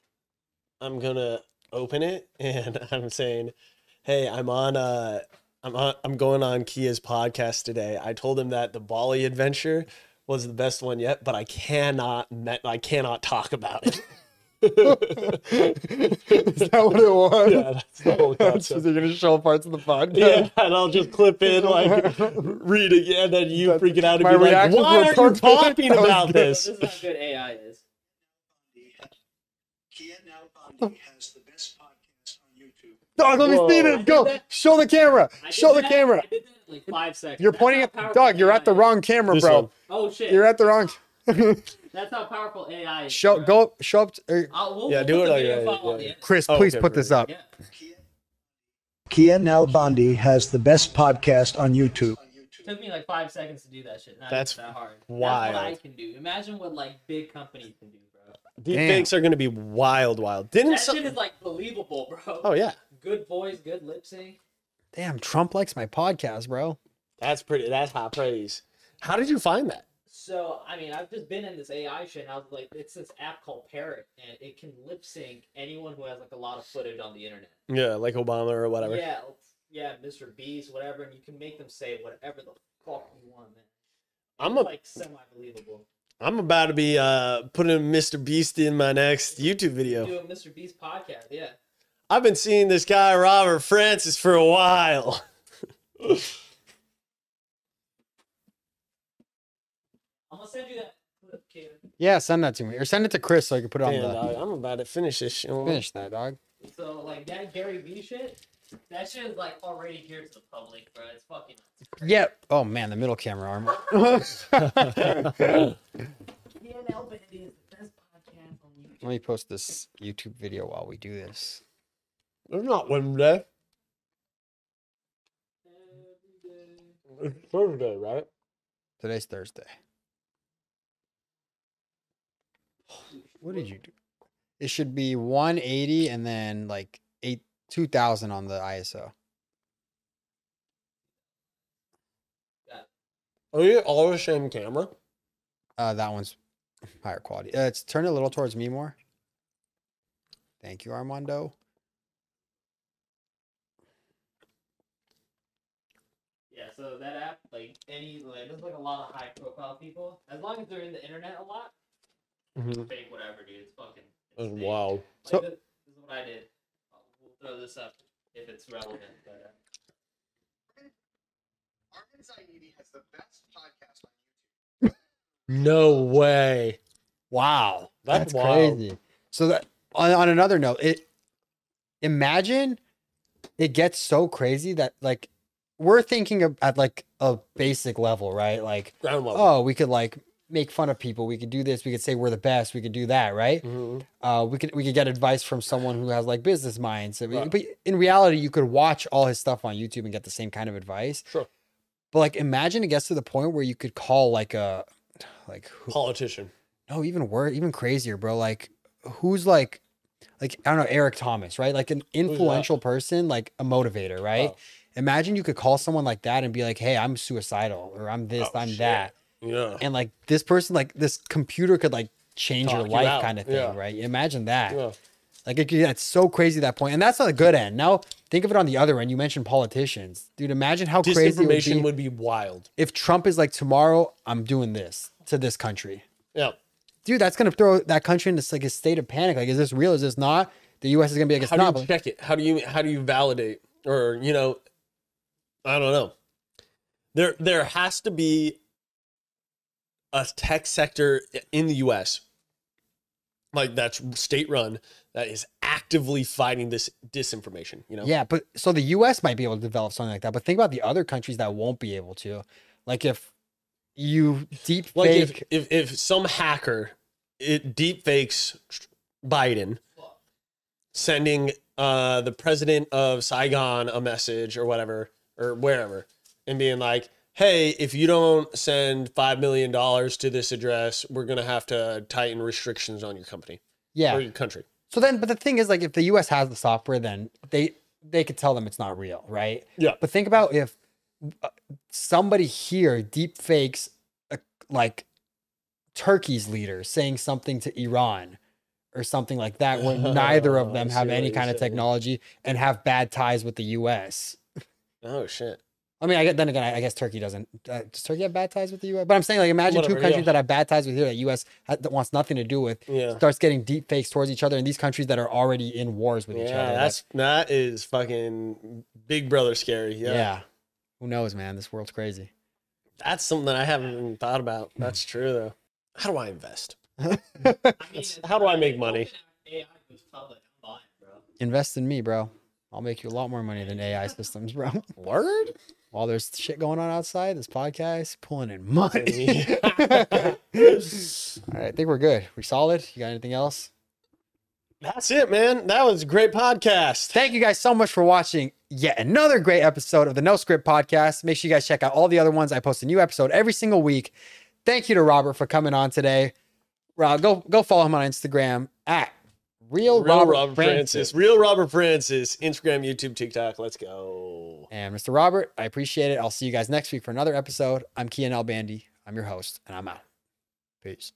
I'm gonna open it and I'm saying, "Hey, I'm on uh, I'm on, I'm going on Kia's podcast today. I told him that the Bali adventure was the best one yet, but I cannot met, I cannot talk about it." Is that what it was? Yeah, that's the whole so concept. they're gonna show parts of the podcast. Yeah, and I'll just clip in like read again, and you That's- freaking out and be like, "Why are you talking about good. this?" This is how good AI is. Kia Nalbandi has the best podcast on YouTube. Dog, let me see Whoa. this. Go. Show the camera. I did Show the that- camera. I did that in like five seconds. You're That's pointing at powerful dog. You're at the is. wrong camera, This bro. one. Oh shit! You're at the wrong. That's how powerful AI is. show bro. go show up. To, uh, I'll, we'll, Yeah, we'll do put it the like video that, file on yeah. the end. Chris, Oh, please okay, put this up. Yeah. Kia Nalbandi has the best podcast on YouTube. took me like five seconds to do that shit. Not That's even that hard. That's what I can do. Imagine what like big companies can do, bro. Deep Damn. fakes are gonna be wild, wild. Didn't That some- shit is like believable, bro. Oh yeah, Good voice, good lip sync. Damn, Trump likes my podcast, bro. that's pretty. That's high praise. How did you find that? So I mean, I've just been in this AI shit. And I was like, it's this app called Parrot, and it can lip sync anyone who has like a lot of footage on the internet. Yeah, like Obama or whatever. Yeah, yeah, Mr. Beast, whatever, and you can make them say whatever the fuck you want, man. I'm a, like semi believable. I'm about to be uh putting Mr. Beast in my next YouTube video. Do a Mr. Beast podcast, yeah. I've been seeing this guy Robert Francis for a while. I'm gonna send you that clip, kid. Yeah, send that to me, or send it to Chris so I can put it on the. dog, I'm about to finish this. shit. Finish that, dog. So like that Gary Vee shit, that shit is like already here to the public, bro. It's fucking. Yeah. Oh man, the middle camera arm. Yeah, Albany is the best podcast on YouTube. Let me post this YouTube video while we do this. It's not Wednesday. It's Thursday, right? Today's Thursday. What did you do? It should be 180 and then like eight 2000 on the ISO. Are you all the same camera? Uh, that one's higher quality. Uh, it's turn it a little towards me more. Thank you, Armando. Yeah, so that app, like any, like, there's like a lot of high profile people. As long as they're in the internet a lot, Mm-hmm. fake whatever, dude. It's fucking. That's insane. wild. Like, So- this, this is what I did. We'll throw this up if it's relevant. But, uh, Arman Zaidi has the best podcast on YouTube. No way. Wow, That's that's, crazy. So that on, on another note, it imagine it gets so crazy that like we're thinking of, at like a basic level, right? Like, Ground level. oh, we could like make fun of people. We could do this. We could say we're the best. We could do that, right? Mhm. Uh, we could we could get advice from someone who has like business minds. So Right. But in reality, you could watch all his stuff on YouTube and get the same kind of advice. Sure. But like, imagine it gets to the point where you could call like a like who, Politician. no, even worse, even crazier, bro. Like, who's like, like I don't know, Eric Thomas, right? Like an influential person, like a motivator, right? Oh. Imagine you could call someone like that and be like, "Hey, I'm suicidal, or I'm this, Oh, I'm shit. that," Yeah. and like this person, like this computer could like change Talk your life, out. kind of thing, Yeah. right? Imagine that. Yeah. Like it, it's so crazy at that point, and that's on the good end. Now think of it on the other end. You mentioned politicians, dude. Imagine how crazy it would be would be wild. if Trump is like, "Tomorrow, I'm doing this to this country." Yeah. dude, that's gonna throw that country into like a state of panic. Like, is this real? Is this not? The U.S. is gonna be like, it's How do you check it? How do you how do you validate or you know I don't know. There there has to be a tech sector in the US like that's state run that is actively fighting this disinformation, you know? Yeah, but so the U.S. might be able to develop something like that. But think about the other countries that won't be able to. Like if you deep Like if, if if some hacker it deep fakes Biden sending uh the president of Saigon a message or whatever or wherever and being like, "Hey, if you don't send 5 million dollars to this address, we're going to have to tighten restrictions on your company yeah. or your country." So then, but the thing is, like, if the U.S. has the software, then they they could tell them it's not real, right? Yeah. But think about if uh, somebody here deep fakes a, like Turkey's leader saying something to Iran or something like that, where neither of them have any kind of technology and have bad ties with the U.S. Oh shit. I mean, I get then again, I, I guess Turkey doesn't. Uh, does Turkey have bad ties with the U.S.? But I'm saying, like, imagine two countries yeah. that have bad ties with here that U.S. ha- that wants nothing to do with Yeah. starts getting deep fakes towards each other, and these countries that are already in wars with each Yeah, other. that's that is fucking Big Brother scary. yeah. Yeah. Who knows, man? This world's crazy. that's something that I haven't even thought about. That's true though. How do I invest? That's- how do I make money? AI was public. I'm buying, bro. Invest in me, bro. I'll make you a lot more money than AI systems, bro. Word? While there's shit going on outside, this podcast pulling in money. All right, I think we're good. We solid. You got anything else? That's it, man. That was a great podcast. Thank you guys so much for watching yet another great episode of the No Script Podcast. Make sure you guys check out all the other ones. I post a new episode every single week. Thank you to Robert for coming on today. Rob, go go follow him on Instagram at Real, Real Robert, Robert, Francis. Francis. Real Robert Francis. Instagram, YouTube, TikTok. Let's go. And Mr. Robert, I appreciate it. I'll see you guys next week for another episode. I'm Kia Nalbandi. I'm your host, and I'm out. Peace.